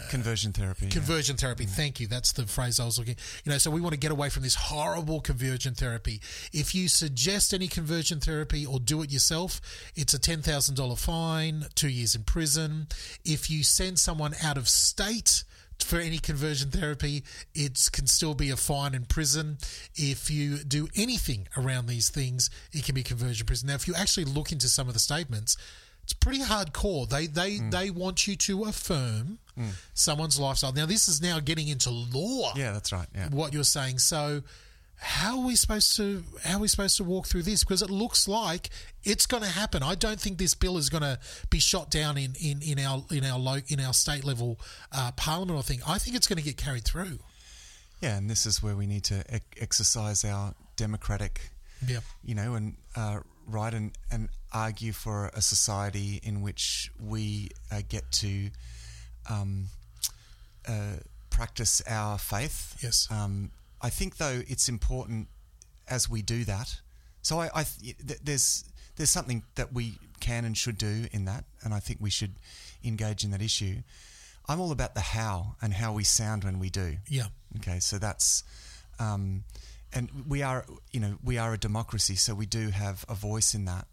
S3: conversion therapy.
S2: Conversion yeah. therapy. Thank you. That's the phrase I was looking. You know, so we want to get away from this horrible conversion therapy. If you suggest any conversion therapy or do it yourself, it's a ten thousand dollar fine, two years in prison. If you send someone out of state for any conversion therapy, it can still be a fine in prison. If you do anything around these things, it can be conversion prison. Now, if you actually look into some of the statements, it's pretty hardcore. They they mm. they want you to affirm mm. someone's lifestyle. Now, this is now getting into law.
S3: Yeah, that's right. Yeah.
S2: What you're saying. So how are we supposed to how are we supposed to walk through this? Because it looks like it's going to happen. I don't think this bill is going to be shot down in in, in our in our low in our state level uh, parliament or thing. I think it's going to get carried through.
S3: Yeah and this is where we need to exercise our democratic
S2: yeah
S3: you know and uh, right and and argue for a society in which we uh, get to um, uh, practice our faith.
S2: Yes.
S3: Um, I think though it's important as we do that. So I, I there's there's something that we can and should do in that, and I think we should engage in that issue. I'm all about the how and how we sound when we do.
S2: Yeah.
S3: Okay. So that's, um, and we are, you know, we are a democracy, so we do have a voice in that.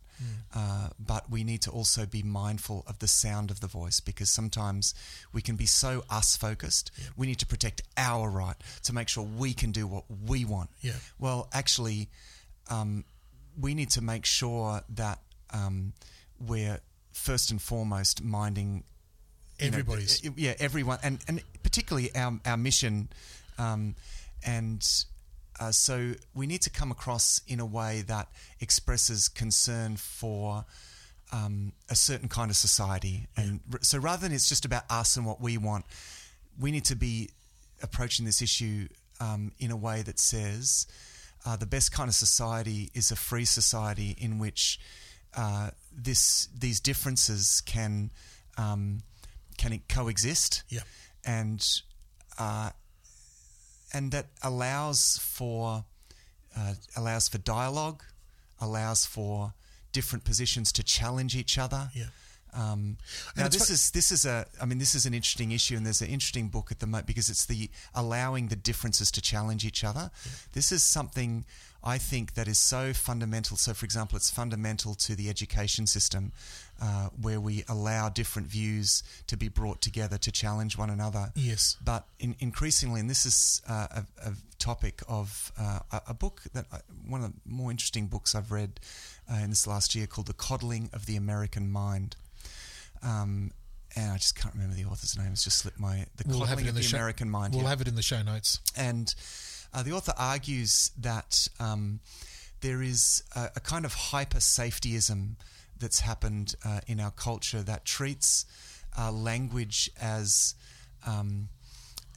S3: Uh, but we need to also be mindful of the sound of the voice because sometimes we can be so us focused. Yeah. We need to protect our right to make sure we can do what we want.
S2: Yeah.
S3: Well, actually, um, we need to make sure that um, we're first and foremost minding
S2: everybody's.
S3: Know, yeah, everyone, and and particularly our our mission, um, and uh, so we need to come across in a way that expresses concern for um, a certain kind of society. And so rather than it's just about us and what we want, we need to be approaching this issue um, in a way that says uh, the best kind of society is a free society in which uh, this these differences can um, can coexist.
S2: Yeah.
S3: And uh, and that allows for uh, allows for dialogue, allows for different positions to challenge each other.
S2: Yeah.
S3: Um, now this
S2: fu-
S3: is this is a I mean this is an interesting issue and there's an interesting book at the moment because it's the allowing the differences to challenge each other. This is something I think that is so fundamental. So for example, it's fundamental to the education system uh, where we allow different views to be brought together to challenge one another.
S2: Yes.
S3: But in, increasingly, and this is uh, a, a topic of uh, a, a book that I, one of the more interesting books I've read uh, in this last year called "The Coddling of the American Mind." Um, and I just can't remember the author's name. It's just slipped my the
S2: We'll have
S3: coddling
S2: it in
S3: of
S2: the,
S3: the,
S2: show-
S3: American mind.
S2: We'll have it in the show notes.
S3: And uh, the author argues that um, there is a, a kind of hyper safetyism that's happened uh, in our culture that treats uh, language as um,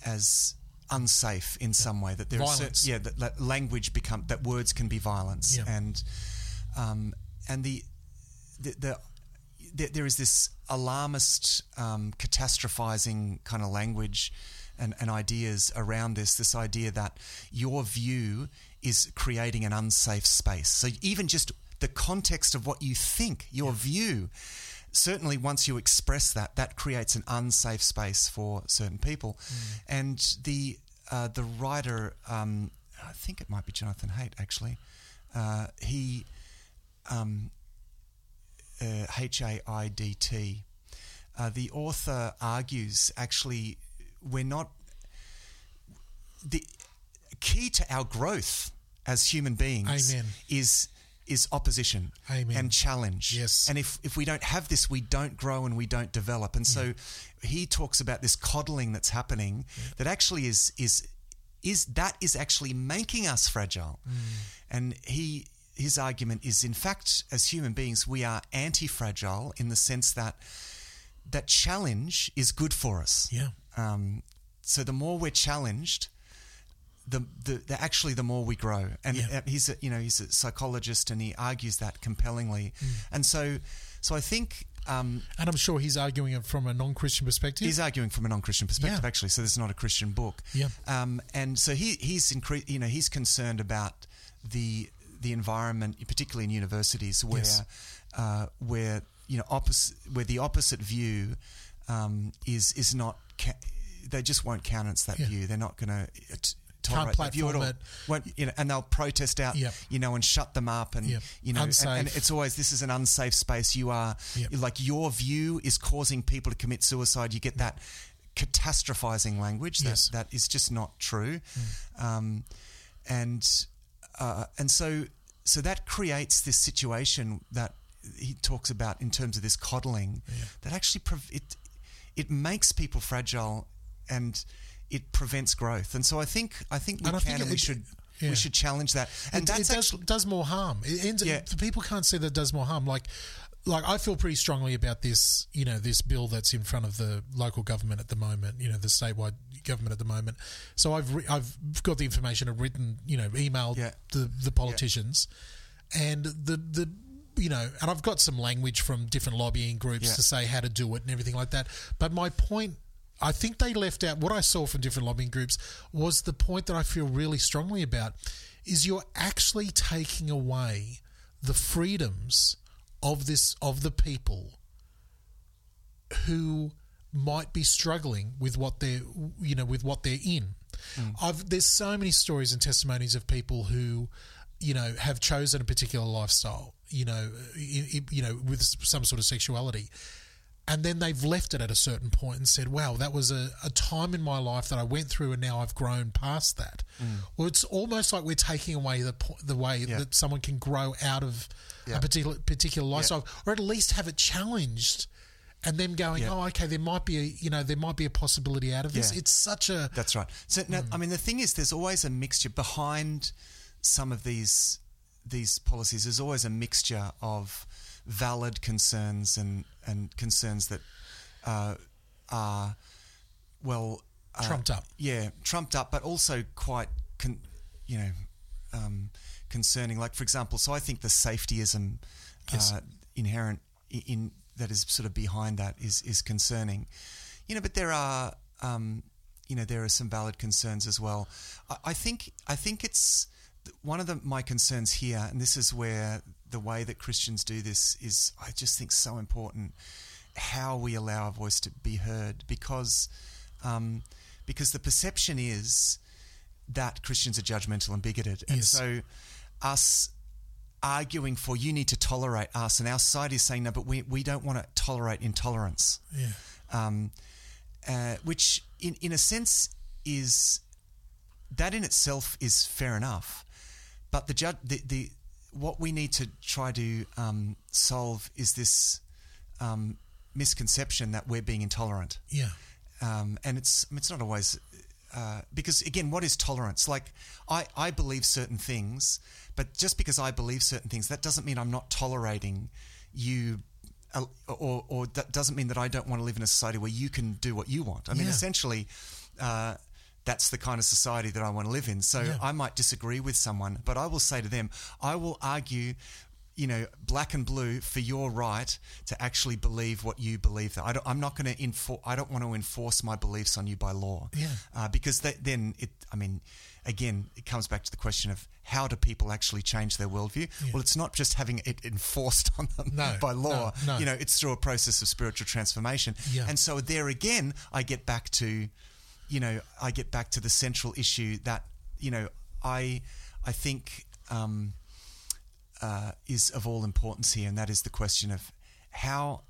S3: as unsafe in some way. That there are certain, yeah, that, that language become that words can be violence,
S2: Yeah.
S3: and um, and the the, the there, there is this alarmist, um, catastrophizing kind of language and, and ideas around this. This idea that your view is creating an unsafe space. So even just the context of what you think, your view, certainly once you express that, that creates an unsafe space for certain people. And the uh, the writer, um, I think it might be Jonathan Haidt actually. Uh, he um, uh, H A I D T. Uh, the author argues actually we're not the key to our growth as human beings
S2: Amen.
S3: is is opposition
S2: Amen.
S3: and challenge.
S2: Yes.
S3: And if, if we don't have this, we don't grow and we don't develop. And so he talks about this coddling that's happening that actually is is is that is actually making us fragile.
S2: Mm.
S3: And he his argument is in fact as human beings we are anti-fragile in the sense that that challenge is good for us.
S2: Yeah.
S3: Um, so the more we're challenged, the, the, the actually the more we grow. And
S2: Yeah.
S3: uh, he's a, you know he's a psychologist and he argues that compellingly.
S2: Mm.
S3: And so so I think um,
S2: And I'm sure he's arguing it from a non-Christian perspective.
S3: he's arguing from a non-Christian perspective
S2: Yeah.
S3: actually. So this is not a Christian book.
S2: Yeah.
S3: Um, and so he he's incre- you know he's concerned about the the environment, particularly in universities, where
S2: Yes.
S3: uh, where you know opposite where the opposite view um, is is not ca- they just won't countenance that
S2: Yeah.
S3: view. They're not going to. T- tolerate that view at all. Won't, you know, and they'll protest out,
S2: Yep.
S3: you know, and shut them up, and
S2: Yep.
S3: you know, and, and it's always this is an unsafe space. You are
S2: Yep.
S3: like your view is causing people to commit suicide. You get that catastrophizing language that,
S2: Yes.
S3: that is just not true, um, and uh, and so so that creates this situation that he talks about in terms of this coddling that actually prov- it it makes people fragile and it prevents growth. And so I think I think we
S2: And I
S3: can
S2: think
S3: and we should
S2: yeah.
S3: we should challenge that. And
S2: it,
S3: that's
S2: it does,
S3: actually
S2: does more harm. It ends.
S3: Yeah.
S2: the people can't see that it does more harm. Like, like I feel pretty strongly about this. You know, this bill that's in front of the local government at the moment. You know, the statewide government at the moment. So I've re- I've got the information. I've written. You know, emailed
S3: Yeah.
S2: the the politicians, and the the. You know, and I've got some language from different lobbying groups
S3: Yeah.
S2: to say how to do it and everything like that. But my point I think they left out what I saw from different lobbying groups was the point that I feel really strongly about is you're actually taking away the freedoms of this of the people who might be struggling with what they're you know with what they're in. Mm. I've there's so many stories and testimonies of people who you know have chosen a particular lifestyle, you know, you know with some sort of sexuality and then they've left it at a certain point and said, "Wow, that was a, a time in my life that I went through, and now I've grown past that." Mm. Well, it's almost like we're taking away the the way
S3: Yeah.
S2: that someone can grow out of
S3: Yeah.
S2: a particular particular lifestyle, or at least have it challenged, and them going,
S3: Yeah.
S2: "Oh, okay, there might be a you know there might be a possibility out of this."
S3: Yeah.
S2: It's such a
S3: That's right. So now, mm. I mean, the thing is, there's always a mixture behind some of these these policies. There's always a mixture of valid concerns and and concerns that uh, are well
S2: trumped up.
S3: yeah, trumped up, but also quite, con- you know, um, concerning. Like for example, so I think the safetyism
S2: Yes.
S3: uh, inherent i- in that is sort of behind that is is concerning. You know, but there are, um, you know, there are some valid concerns as well. I, I think I think it's one of the, my concerns here, and this is where the way that Christians do this is, I just think, so important. How we allow our voice to be heard, because um, because the perception is that Christians are judgmental and bigoted, and
S2: Yes.
S3: so us arguing for you need to tolerate us, and our side is saying no, but we we don't want to tolerate intolerance
S2: Yeah.
S3: um, uh, which in, in a sense is that in itself is fair enough, but the judge the, the what we need to try to um, solve is this um, misconception that we're being intolerant,
S2: Yeah.
S3: um, and it's it's not always. Uh, because again, what is tolerance? Like, I, I believe certain things, but just because I believe certain things, that doesn't mean I'm not tolerating you, uh, or, or that doesn't mean that I don't want to live in a society where you can do what you want. I mean,
S2: Yeah.
S3: essentially, uh, that's the kind of society that I want to live in. So
S2: Yeah.
S3: I might disagree with someone, but I will say to them, I will argue. You know, black and blue for your right to actually believe what you believe. That I don't, I'm not going to enforce. I don't want to enforce my beliefs on you by law
S2: Yeah.
S3: uh, because that, then it. I mean, again, it comes back to the question of how do people actually change their worldview? Well, it's not just having it enforced on them
S2: No,
S3: by law.
S2: no, no.
S3: You know, it's through a process of spiritual transformation.
S2: Yeah.
S3: And so there again, I get back to, you know, I get back to the central issue that you know, I, I think. Um, uh, is of all importance here, and that is the question of how,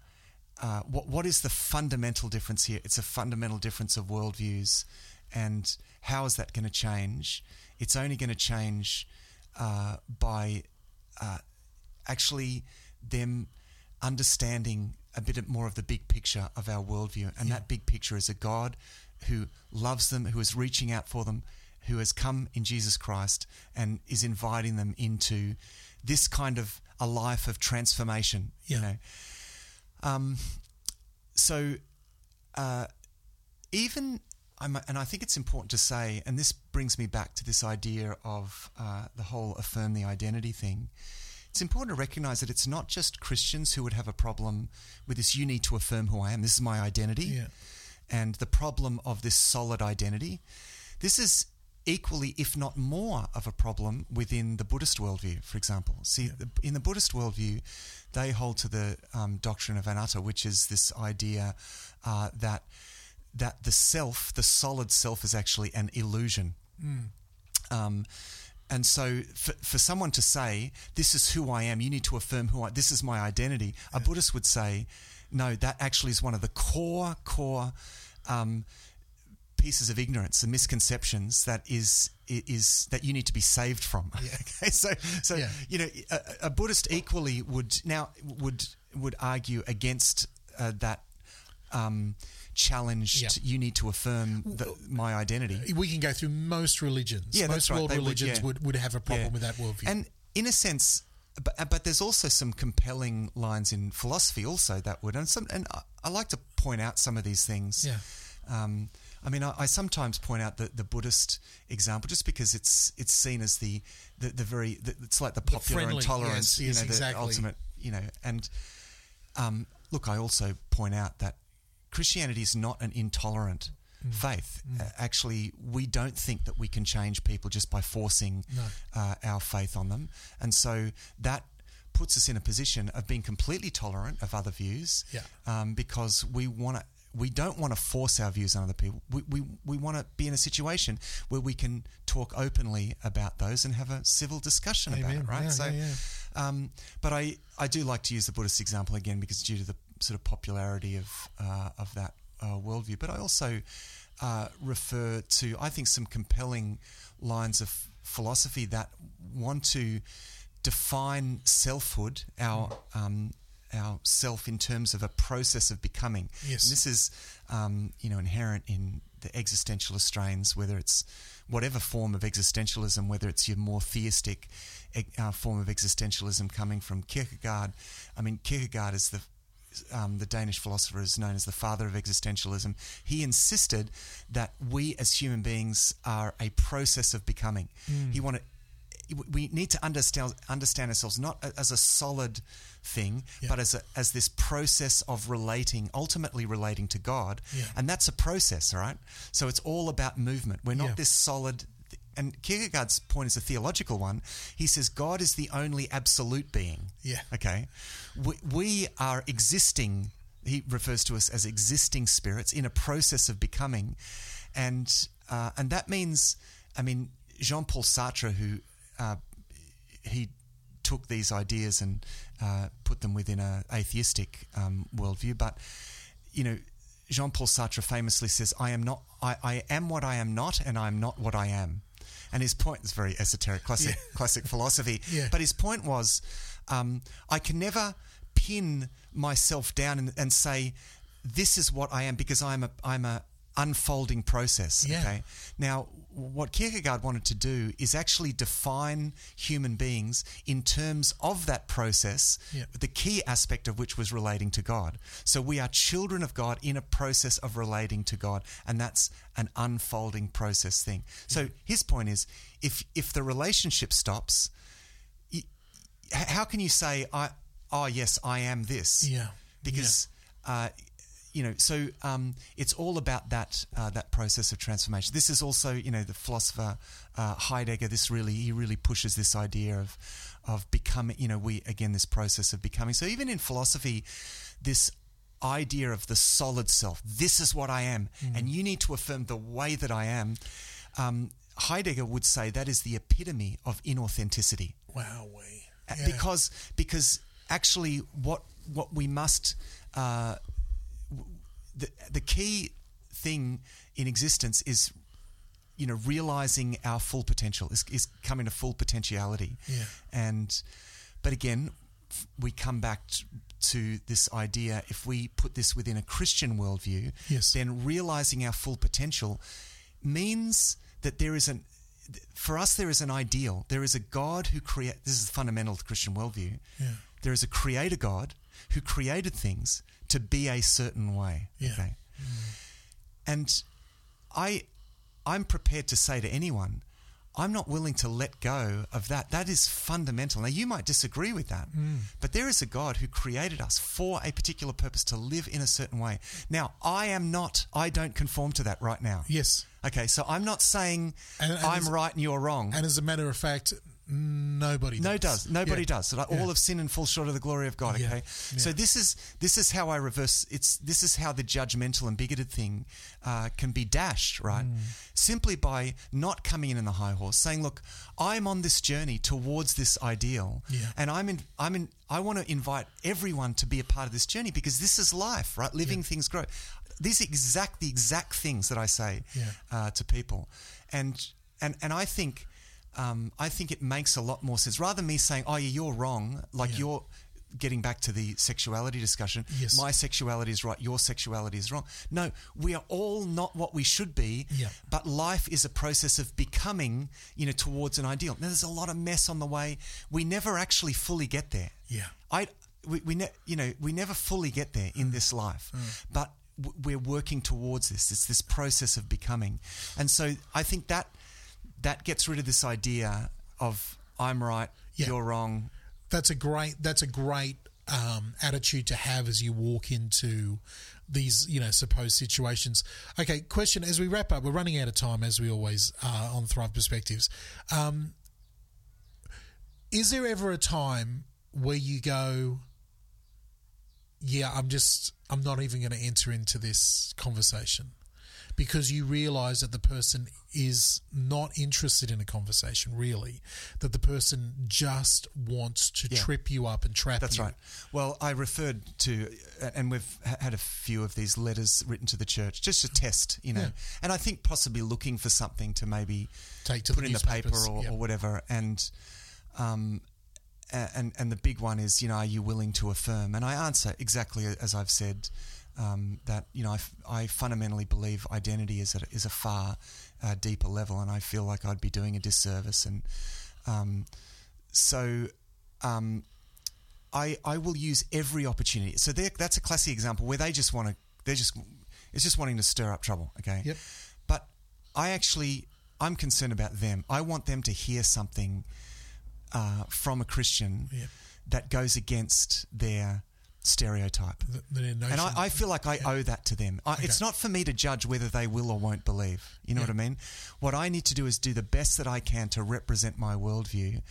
S3: uh, what what is the fundamental difference here? It's a fundamental difference of worldviews, and how is that going to change? It's only going to change uh, by uh, actually them understanding a bit more of the big picture of our worldview, and that big picture is a God who loves them, who is reaching out for them, who has come in Jesus Christ and is inviting them into this kind of a life of transformation.
S2: Yeah.
S3: You know, um, so uh, even I'm, and I think it's important to say, and this brings me back to this idea of uh, the whole affirm the identity thing. It's important to recognize that it's not just Christians who would have a problem with this. You need to affirm who I am. This is my identity,
S2: Yeah.
S3: And the problem of this solid identity. This is equally, if not more, of a problem within the Buddhist worldview. For example, see, the, in the Buddhist worldview, they hold to the um, doctrine of anatta, which is this idea uh, that that the self, the solid self, is actually an illusion. Um, and so, for, for someone to say, This is who I am, you need to affirm who I this is my identity, a Buddhist would say, No, that actually is one of the core, core um, pieces of ignorance and misconceptions that is is that you need to be saved from. okay, so so
S2: Yeah.
S3: you know a, a Buddhist equally would now would would argue against uh, that um, challenged.
S2: Yeah.
S3: You need to affirm the, my identity.
S2: We can go through most religions.
S3: Yeah,
S2: most
S3: right.
S2: world
S3: They would,
S2: religions
S3: yeah.
S2: would, would have a problem
S3: Yeah.
S2: with that worldview.
S3: And in a sense, but, but there's also some compelling lines in philosophy also that would, and some, and I, I like to point out some of these things.
S2: Yeah.
S3: Um, I mean, I, I sometimes point out the, the Buddhist example just because it's it's seen as the the, the very the, it's like the popular
S2: friendly,
S3: intolerance,
S2: yes, yes,
S3: you know,
S2: exactly.
S3: the ultimate, you know. And um, look, I also point out that Christianity is not an intolerant
S2: Mm.
S3: faith. Uh, actually, we don't think that we can change people just by forcing
S2: No.
S3: uh, our faith on them, and so that puts us in a position of being completely tolerant of other views.
S2: Yeah.
S3: Um, because we want to. We don't want to force our views on other people. We, we, we want to be in a situation where we can talk openly about those and have a civil discussion about it, right?
S2: Yeah,
S3: so,
S2: yeah,
S3: Um, but I, I do like to use the Buddhist example again because due to the sort of popularity of uh, of that uh, worldview. But I also uh, refer to I think some compelling lines of philosophy that want to define selfhood, our um, our self in terms of a process of becoming.
S2: Yes.
S3: And this is um, you know inherent in the existentialist strains, whether it's whatever form of existentialism, whether it's your more theistic uh, form of existentialism coming from Kierkegaard. I mean, Kierkegaard is the um, the Danish philosopher is known as the father of existentialism. He insisted that we as human beings are a process of becoming. He wanted we need to understand understand ourselves not as a solid thing,
S2: Yeah.
S3: but as a, as this process of relating, ultimately relating to God,
S2: Yeah.
S3: and that's a process, all right. So it's all about movement. We're not
S2: Yeah.
S3: this solid. And Kierkegaard's point is a theological one. He says God is the only absolute being.
S2: Yeah.
S3: Okay. We, we are existing. He refers to us as existing spirits in a process of becoming, and uh, and that means, I mean, Jean Paul Sartre, who uh, he took these ideas and uh, put them within a atheistic um, worldview, but you know. Jean Paul Sartre famously says, I am not I, I am what I am not and I am not what I am. And his point is very esoteric, classic classic philosophy.
S2: Yeah.
S3: But his point was, um, I can never pin myself down and, and say, this is what I am because I'm a I'm a unfolding process.
S2: Yeah.
S3: Okay. Now, what Kierkegaard wanted to do is actually define human beings in terms of that process,
S2: Yeah.
S3: the key aspect of which was relating to God. So we are children of God in a process of relating to God, and that's an unfolding process thing. So his point is if if the relationship stops, how can you say I oh yes, I am this?
S2: Yeah.
S3: Because uh, you know, so um, it's all about that uh, that process of transformation. This is also, you know, the philosopher uh, Heidegger. This really he really pushes this idea of of becoming. You know, we again this process of becoming. So even in philosophy, this idea of the solid self. This is what I am, and you need to affirm the way that I am. Um, Heidegger would say that is the epitome of inauthenticity
S2: Wow, we.
S3: uh, because because actually what what we must uh, the the key thing in existence is you know realizing our full potential is, is coming to full potentiality
S2: Yeah.
S3: and but again we come back to this idea if we put this within a Christian worldview
S2: Yes.
S3: then realizing our full potential means that there is an for us there is an ideal there is a god who create this is fundamental to christian worldview
S2: Yeah.
S3: there is a creator god who created things to be a certain way
S2: Yeah.
S3: okay mm. and i i'm prepared to say to anyone i'm not willing to let go of that. That is fundamental. Now you might disagree with that mm. but there is a god who created us for a particular purpose to live in a certain way. Now i am not i don't conform to that right now.
S2: Yes.
S3: Okay, so I'm not saying
S2: And- and
S3: I'm
S2: as-
S3: right and you're wrong.
S2: And as a matter of fact, nobody
S3: no
S2: does.
S3: does nobody
S2: Yeah.
S3: does. Like,
S2: Yeah.
S3: all of sin and fall short of the glory of God.
S2: Yeah.
S3: Okay, so this is this is how I reverse. It's this is how the judgmental and bigoted thing uh, can be dashed. Right,
S2: Mm.
S3: simply by not coming in in the high horse, saying, "Look, I'm on this journey towards this ideal,
S2: Yeah.
S3: and I'm in. I'm in. I want to invite everyone to be a part of this journey because this is life. Right, living things grow. These are exact the exact things that I say uh, to people, and and and I think um, I think it makes a lot more sense rather than me saying, "Oh, yeah, you're wrong," like
S2: Yeah.
S3: you're getting back to the sexuality discussion.
S2: Yes.
S3: My sexuality is right. Your sexuality is wrong. No, we are all not what we should be.
S2: Yeah.
S3: But life is a process of becoming, you know, towards an ideal. Now, there's a lot of mess on the way. We never actually fully get there.
S2: Yeah.
S3: I we, we ne- you know we never fully get there in this life, but w- we're working towards this. It's this process of becoming, and so I think that that gets rid of this idea of I'm right,
S2: Yeah.
S3: you're wrong.
S2: that's a great that's a great um, attitude to have as you walk into these you know supposed situations okay question as we wrap up we're running out of time as we always are on thrive perspectives um, is there ever a time where you go yeah i'm just i'm not even going to enter into this conversation because you realize that the person is not interested in a conversation really that the person just wants to
S3: Yeah.
S2: trip you up and trap you.
S3: That's
S2: you
S3: right. Well, I referred to, and we've had a few of these letters written to the church just to test, you know,
S2: Yeah.
S3: and I think possibly looking for something to maybe
S2: Take to
S3: put
S2: the
S3: in the paper or,
S2: Yeah.
S3: or whatever, and um, and and the big one is, you know, are you willing to affirm? And I answer exactly as I've said. Um, that you know, I, f- I fundamentally believe identity is a, is a far uh, deeper level, and I feel like I'd be doing a disservice. And um, so, um, I, I will use every opportunity. So that's a classic example where they just want to, they're just, it's just wanting to stir up trouble. Okay.
S2: Yep.
S3: But I actually, I'm concerned about them. I want them to hear something uh, from a Christian
S2: Yep.
S3: that goes against their stereotype.
S2: The, the
S3: And I, I feel like I owe that to them. I, It's not for me to judge whether they will or won't believe. You know
S2: Yeah.
S3: what I mean? What I need to do is do the best that I can to represent my worldview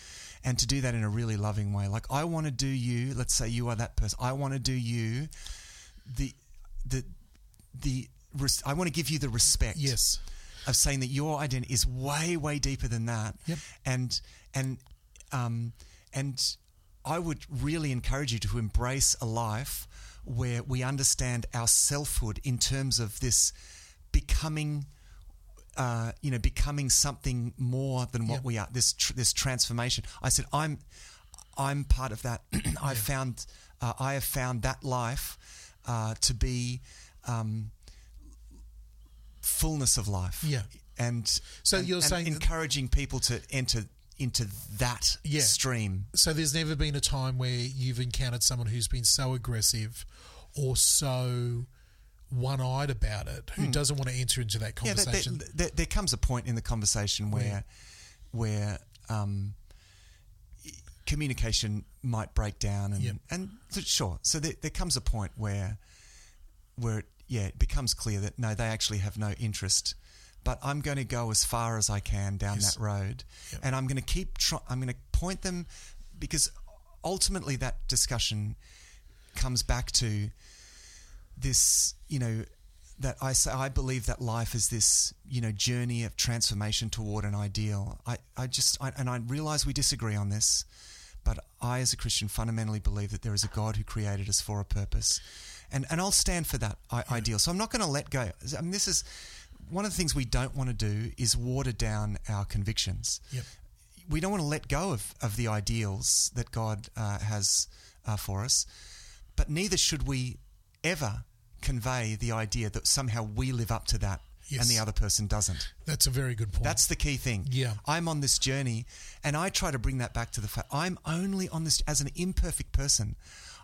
S3: and to do that in a really loving way. Like, I want to do you, let's say you are that person, I want to do you the, the, the, res- I want to give you the respect
S2: yes,
S3: of saying that your identity is way, way deeper than that.
S2: Yep.
S3: And and um, and I would really encourage you to embrace a life where we understand our selfhood in terms of this becoming. Uh, you know, becoming something more than what
S2: Yep.
S3: we are. This tr- this transformation. I said, I'm I'm part of that. I found uh, I have found that life uh, to be um, fullness of life.
S2: Yeah.
S3: And
S2: So
S3: and-
S2: you're
S3: and
S2: saying
S3: encouraging people to enter into that
S2: Yeah.
S3: stream.
S2: So there's never been a time where you've encountered someone who's been so aggressive or so one-eyed about it, who doesn't want to enter into that
S3: Hmm. Yeah, there,
S2: conversation.
S3: there, there, comes a point in the conversation where where um, communication might break down, and
S2: Yep.
S3: and sure. So there, there comes a point where where yeah, it becomes clear that no, they actually have no interest. But I'm going to go as far as I can down
S2: Yes.
S3: that road,
S2: Yep.
S3: and I'm going to keep. Try, I'm going to point them because ultimately that discussion comes back to this, you know, that I say I believe that life is this, you know, journey of transformation toward an ideal. I, I just I, and I realize we disagree on this, but I as a Christian fundamentally believe that there is a God who created us for a purpose. And and I'll stand for that I, ideal. So I'm not going to let go. I mean this is one of the things we don't want to do is water down our convictions
S2: Yep.
S3: we don't want to let go of, of the ideals that God uh, has uh, for us, but neither should we ever convey the idea that somehow we live up to that
S2: Yes.
S3: and the other person doesn't.
S2: That's a very good point.
S3: That's the key thing.
S2: Yeah.
S3: I'm on this journey, and I try to bring that back to the fact I'm only on this as an imperfect person.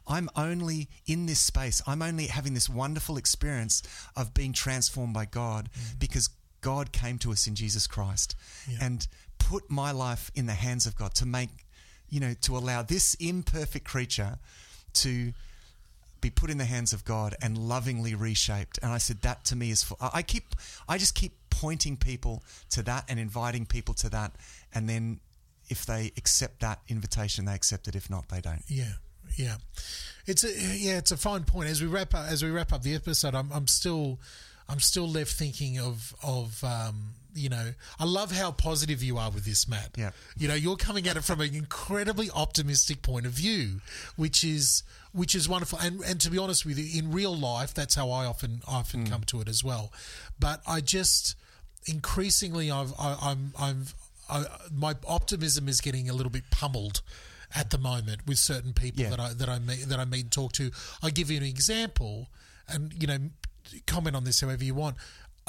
S3: I'm only in this space. I'm only having this wonderful experience of being transformed by God because God came to us in Jesus Christ
S2: Mm. Yeah.
S3: and put my life in the hands of God to make, you know, to allow this imperfect creature to be put in the hands of God and lovingly reshaped. And I said that to me is for I keep I just keep pointing people to that and inviting people to that and then if they accept that invitation they accept it if not they don't.
S2: Yeah, yeah. It's a yeah, it's a fine point. As we wrap up, as we wrap up the episode, I'm, I'm still, I'm still left thinking of of um, you know, I love how positive you are with this, Matt.
S3: Yeah.
S2: You know, you're coming at it from an incredibly optimistic point of view, which is which is wonderful. And and to be honest with you, in real life, that's how I often often come to it as well. But I just increasingly, I've I, I'm I'm I, my optimism is getting a little bit pummeled at the moment with certain people
S3: Yeah.
S2: that I that I meet that I meet and talk to. I give you an example, and you know, comment on this however you want.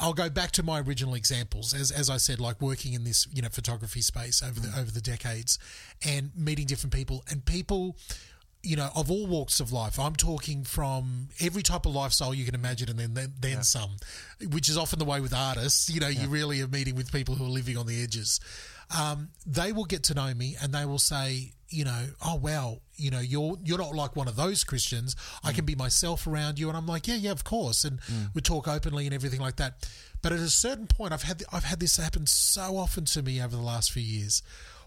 S2: I'll go back to my original examples, as as I said, like working in this you know photography space over the over the decades, and meeting different people and people. You know, of all walks of life, I'm talking from every type of lifestyle you can imagine, and then then, then some, which is often the way with artists. You know, you really are meeting with people who are living on the edges. Um, they will get to know me, and they will say, you know, oh wow, you know, you're you're not like one of those Christians. I can be myself around you, and I'm like, yeah, yeah, of course, and mm. we talk openly and everything like that. But at a certain point, I've had I've had this happen so often to me over the last few years,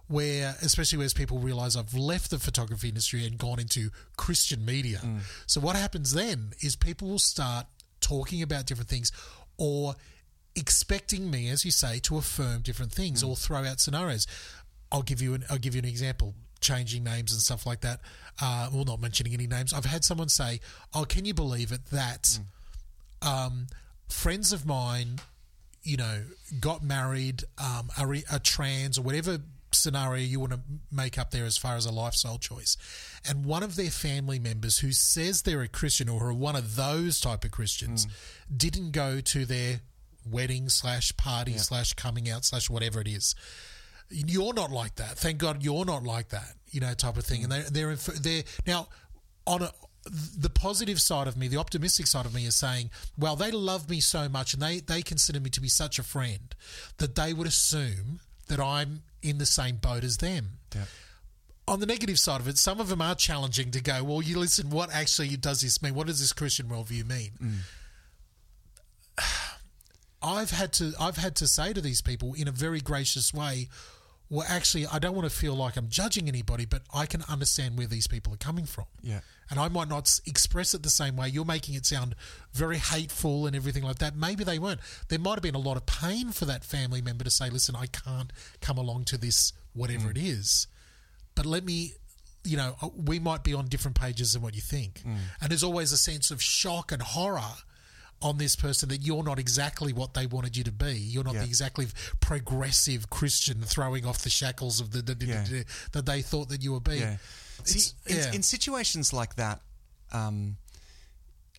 S2: where especially as people realize I've left the photography industry and gone into Christian media. Mm. So what happens then is people will start talking about different things, or expecting me, as you say, to affirm different things mm. or throw out scenarios. I'll give you an I'll give you an example. Changing names and stuff like that. Uh, well, not mentioning any names. I've had someone say, "Oh, can you believe it that um, friends of mine, you know, got married, um, are, are trans or whatever scenario you want to make up there as far as a lifestyle choice, and one of their family members who says they're a Christian or are one of those type of Christians didn't go to their wedding slash party slash coming out slash whatever it is." You're not like that. Thank God you're not like that. You know, type of thing. And they they're they're now on a the positive side of me, the optimistic side of me is saying, well, they love me so much and they, they consider me to be such a friend that they would assume that I'm in the same boat as them.
S3: Yeah.
S2: On the negative side of it, some of them are challenging to go, well, you listen, what actually does this mean? What does this Christian worldview mean? Mm. I've had to I've had to say to these people in a very gracious way, well, actually, I don't want to feel like I'm judging anybody, but I can understand where these people are coming from.
S3: Yeah.
S2: And I might not express it the same way. You're making it sound very hateful and everything like that. Maybe they weren't. There might have been a lot of pain for that family member to say, listen, I can't come along to this, whatever it is. But let me, you know, uh, we might be on different pages than what you think. And there's always a sense of shock and horror on this person that you're not exactly what they wanted you to be. You're not
S3: Yeah.
S2: the exactly progressive Christian throwing off the shackles of the, the, the-
S3: Yeah.
S2: that they thought that you were being.
S3: Yeah. See, in, in situations like that, um,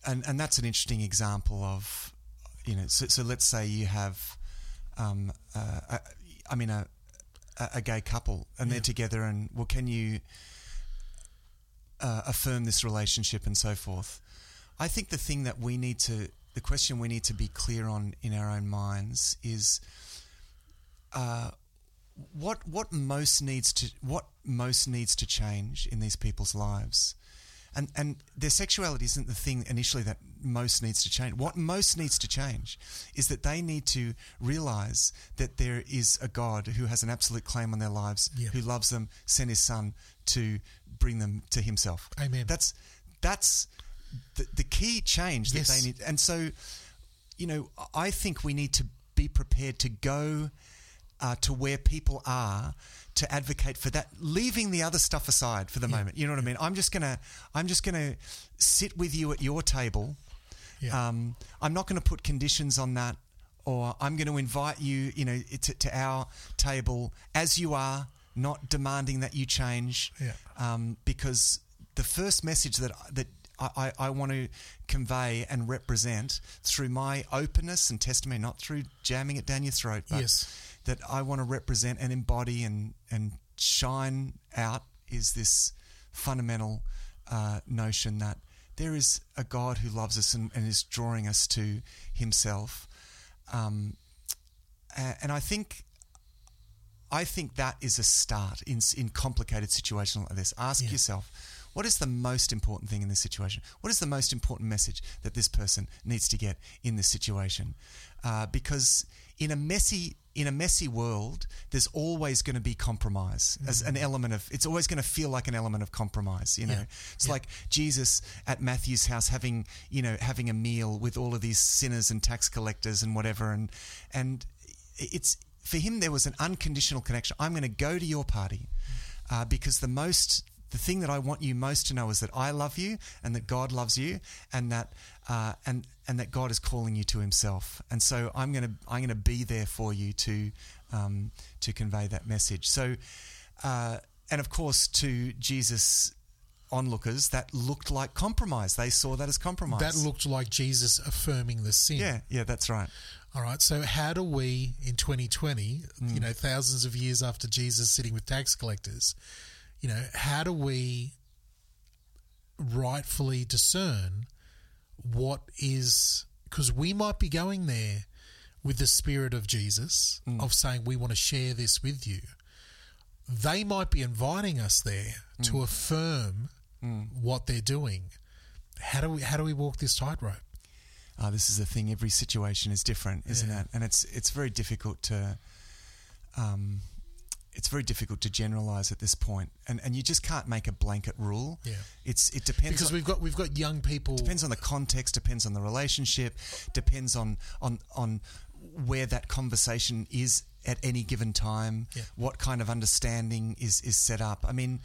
S3: and and that's an interesting example of, you know, so, so let's say you have, um, uh, a, I mean, a, a a gay couple, and they're together, and well, can you uh, affirm this relationship and so forth? I think the thing that we need to, the question we need to be clear on in our own minds is uh, what what most needs to what most needs to change in these people's lives and and their sexuality isn't the thing initially that most needs to change what most needs to change is that they need to realize that there is a god who has an absolute claim on their lives
S2: Yeah.
S3: who loves them sent his son to bring them to himself
S2: Amen.
S3: that's that's the, the key change that
S2: Yes.
S3: they need and so you know, I think we need to be prepared to go uh, to where people are to advocate for that, leaving the other stuff aside for the moment. You know what I mean? I'm just gonna, I'm just gonna sit with you at your table.
S2: Yeah.
S3: Um, I'm not going to put conditions on that, or I'm going to invite you, you know, to, to our table as you are, not demanding that you change.
S2: Yeah.
S3: Um, because the first message that that I, I, I want to convey and represent through my openness and testimony, not through jamming it down your throat, but
S2: Yes.
S3: that I want to represent and embody and, and shine out is this fundamental uh, notion that there is a God who loves us and, and is drawing us to Himself. Um, and I think I think that is a start in in complicated situations like this. Ask
S2: Yeah.
S3: yourself, what is the most important thing in this situation? What is the most important message that this person needs to get in this situation? Uh, because in a messy in a messy world, there's always going to be compromise as an element of. It's always going to feel like an element of compromise. You know,
S2: Yeah.
S3: it's
S2: Yeah.
S3: like Jesus at Matthew's house having you know having a meal with all of these sinners and tax collectors and whatever, and and it's for him there was an unconditional connection. I'm going to go to your party uh, because the most the thing that I want you most to know is that I love you and that God loves you and that uh, and and that God is calling you to Himself. And so I'm going to I'm going to be there for you to um, to convey that message. So uh, and of course to Jesus onlookers that looked like compromise. They saw that as compromise.
S2: That looked like Jesus affirming the sin.
S3: yeah, yeah, that's right.
S2: All right. So, how do we in 2020,
S3: Mm.
S2: you know, thousands of years after Jesus sitting with tax collectors, you know, how do we rightfully discern what is, because we might be going there with the spirit of Jesus,
S3: Mm.
S2: of saying, we want to share this with you. They might be inviting us there to
S3: Mm.
S2: affirm what they're doing. How do we how do we walk this tightrope?
S3: uh, this is the thing. Every situation is different, isn't
S2: Yeah.
S3: it? And it's it's very difficult to, um, it's very difficult to generalize at this point, and and you just can't make a blanket rule.
S2: Yeah.
S3: it's it depends
S2: Because
S3: on,
S2: we've got we've got young people
S3: depends on the context, depends on the relationship, depends on on on where that conversation is at any given time,
S2: Yeah.
S3: what kind of understanding is is set up. I mean,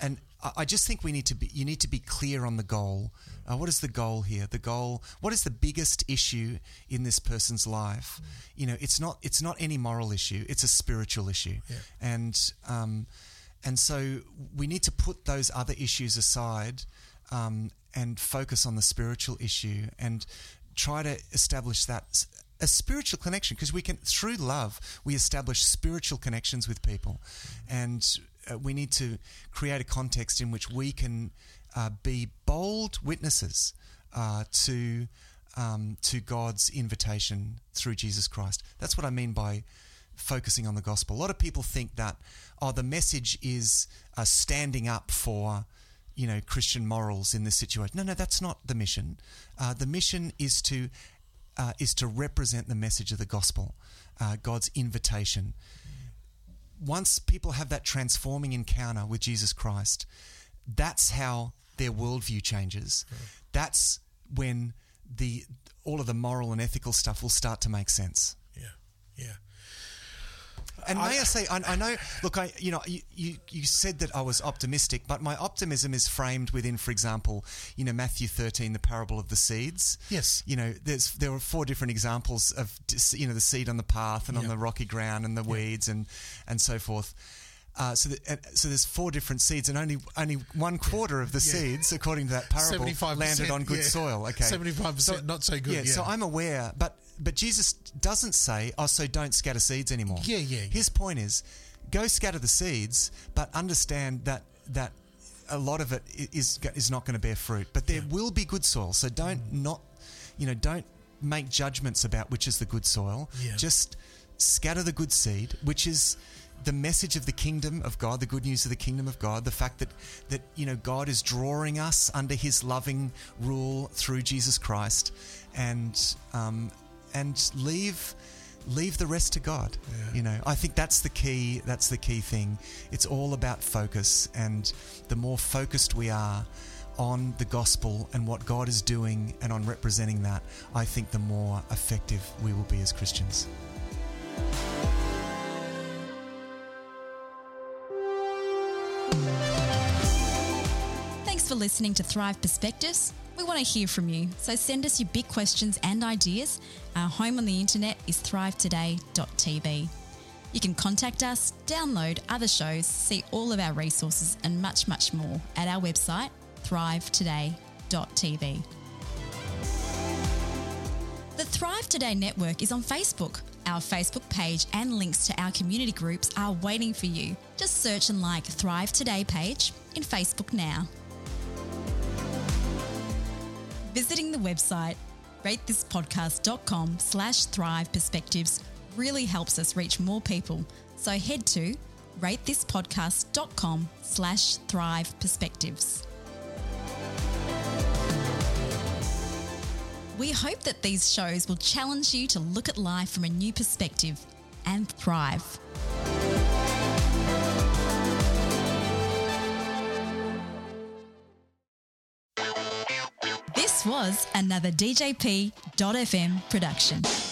S3: and I just think we need to be you need to be clear on the goal. Uh, what is the goal here? The goal. What is the biggest issue in this person's life? You know, it's not it's not any moral issue. It's a spiritual issue,
S2: Yeah.
S3: and um, and so we need to put those other issues aside um, and focus on the spiritual issue and try to establish that a spiritual connection because we can through love we establish spiritual connections with people and uh, we need to create a context in which we can uh, be bold witnesses uh, to um, to God's invitation through Jesus Christ. That's what I mean by focusing on the gospel. A lot of people think that oh, the message is uh, standing up for you know Christian morals in this situation. No, no, that's not the mission. Uh, the mission is to is to represent the message of the gospel, God's invitation. Once people have that transforming encounter with Jesus Christ, that's how their worldview changes. That's when the all of the moral and ethical stuff will start to make sense.
S2: Yeah, yeah.
S3: And may I, I say, I, I, know. Look, I you know you, you, you said that I was optimistic, but my optimism is framed within, for example, you know Matthew thirteen, the parable of the seeds.
S2: Yes.
S3: You know, there's there were four different examples of you know the seed on the path and yep. on the rocky ground and the yep. weeds and and so forth. Uh, so, the, uh, so there's four different seeds, and only only one quarter of the yeah. seeds, according to that parable, landed on good yeah. soil. Okay,
S2: seventy-five percent, not so good.
S3: Yeah, so I'm aware, but but Jesus doesn't say, "Oh, so don't scatter seeds anymore."
S2: Yeah, yeah.
S3: His point is, go scatter the seeds, but understand that that a lot of it is is not going to bear fruit. But there will be good soil, so don't mm. not, you know, don't make judgments about which is the good soil. Just scatter the good seed, which is the message of the kingdom of God, the good news of the kingdom of God, the fact that that you know God is drawing us under His loving rule through Jesus Christ, and um, and leave leave the rest to God. Yeah. You know, I think that's the key. That's the key thing. It's all about focus, and the more focused we are on the gospel and what God is doing, and on representing that, I think the more effective we will be as Christians.
S1: For listening to Thrive Perspectives. We want to hear from you, so send us your big questions and ideas. Our home on the internet is thrivetoday.tv. You can contact us, download other shows, see all of our resources, and much, much more at our website, thrivetoday.tv. The Thrive Today network is on Facebook. Our Facebook page and links to our community groups are waiting for you. Just search and like Thrive Today page in Facebook now. Visiting the website ratethispodcast.com slash thrive perspectives really helps us reach more people. So head to ratethispodcast.com slash thrive perspectives. We hope that these shows will challenge you to look at life from a new perspective and thrive. This was another DJP.FM production.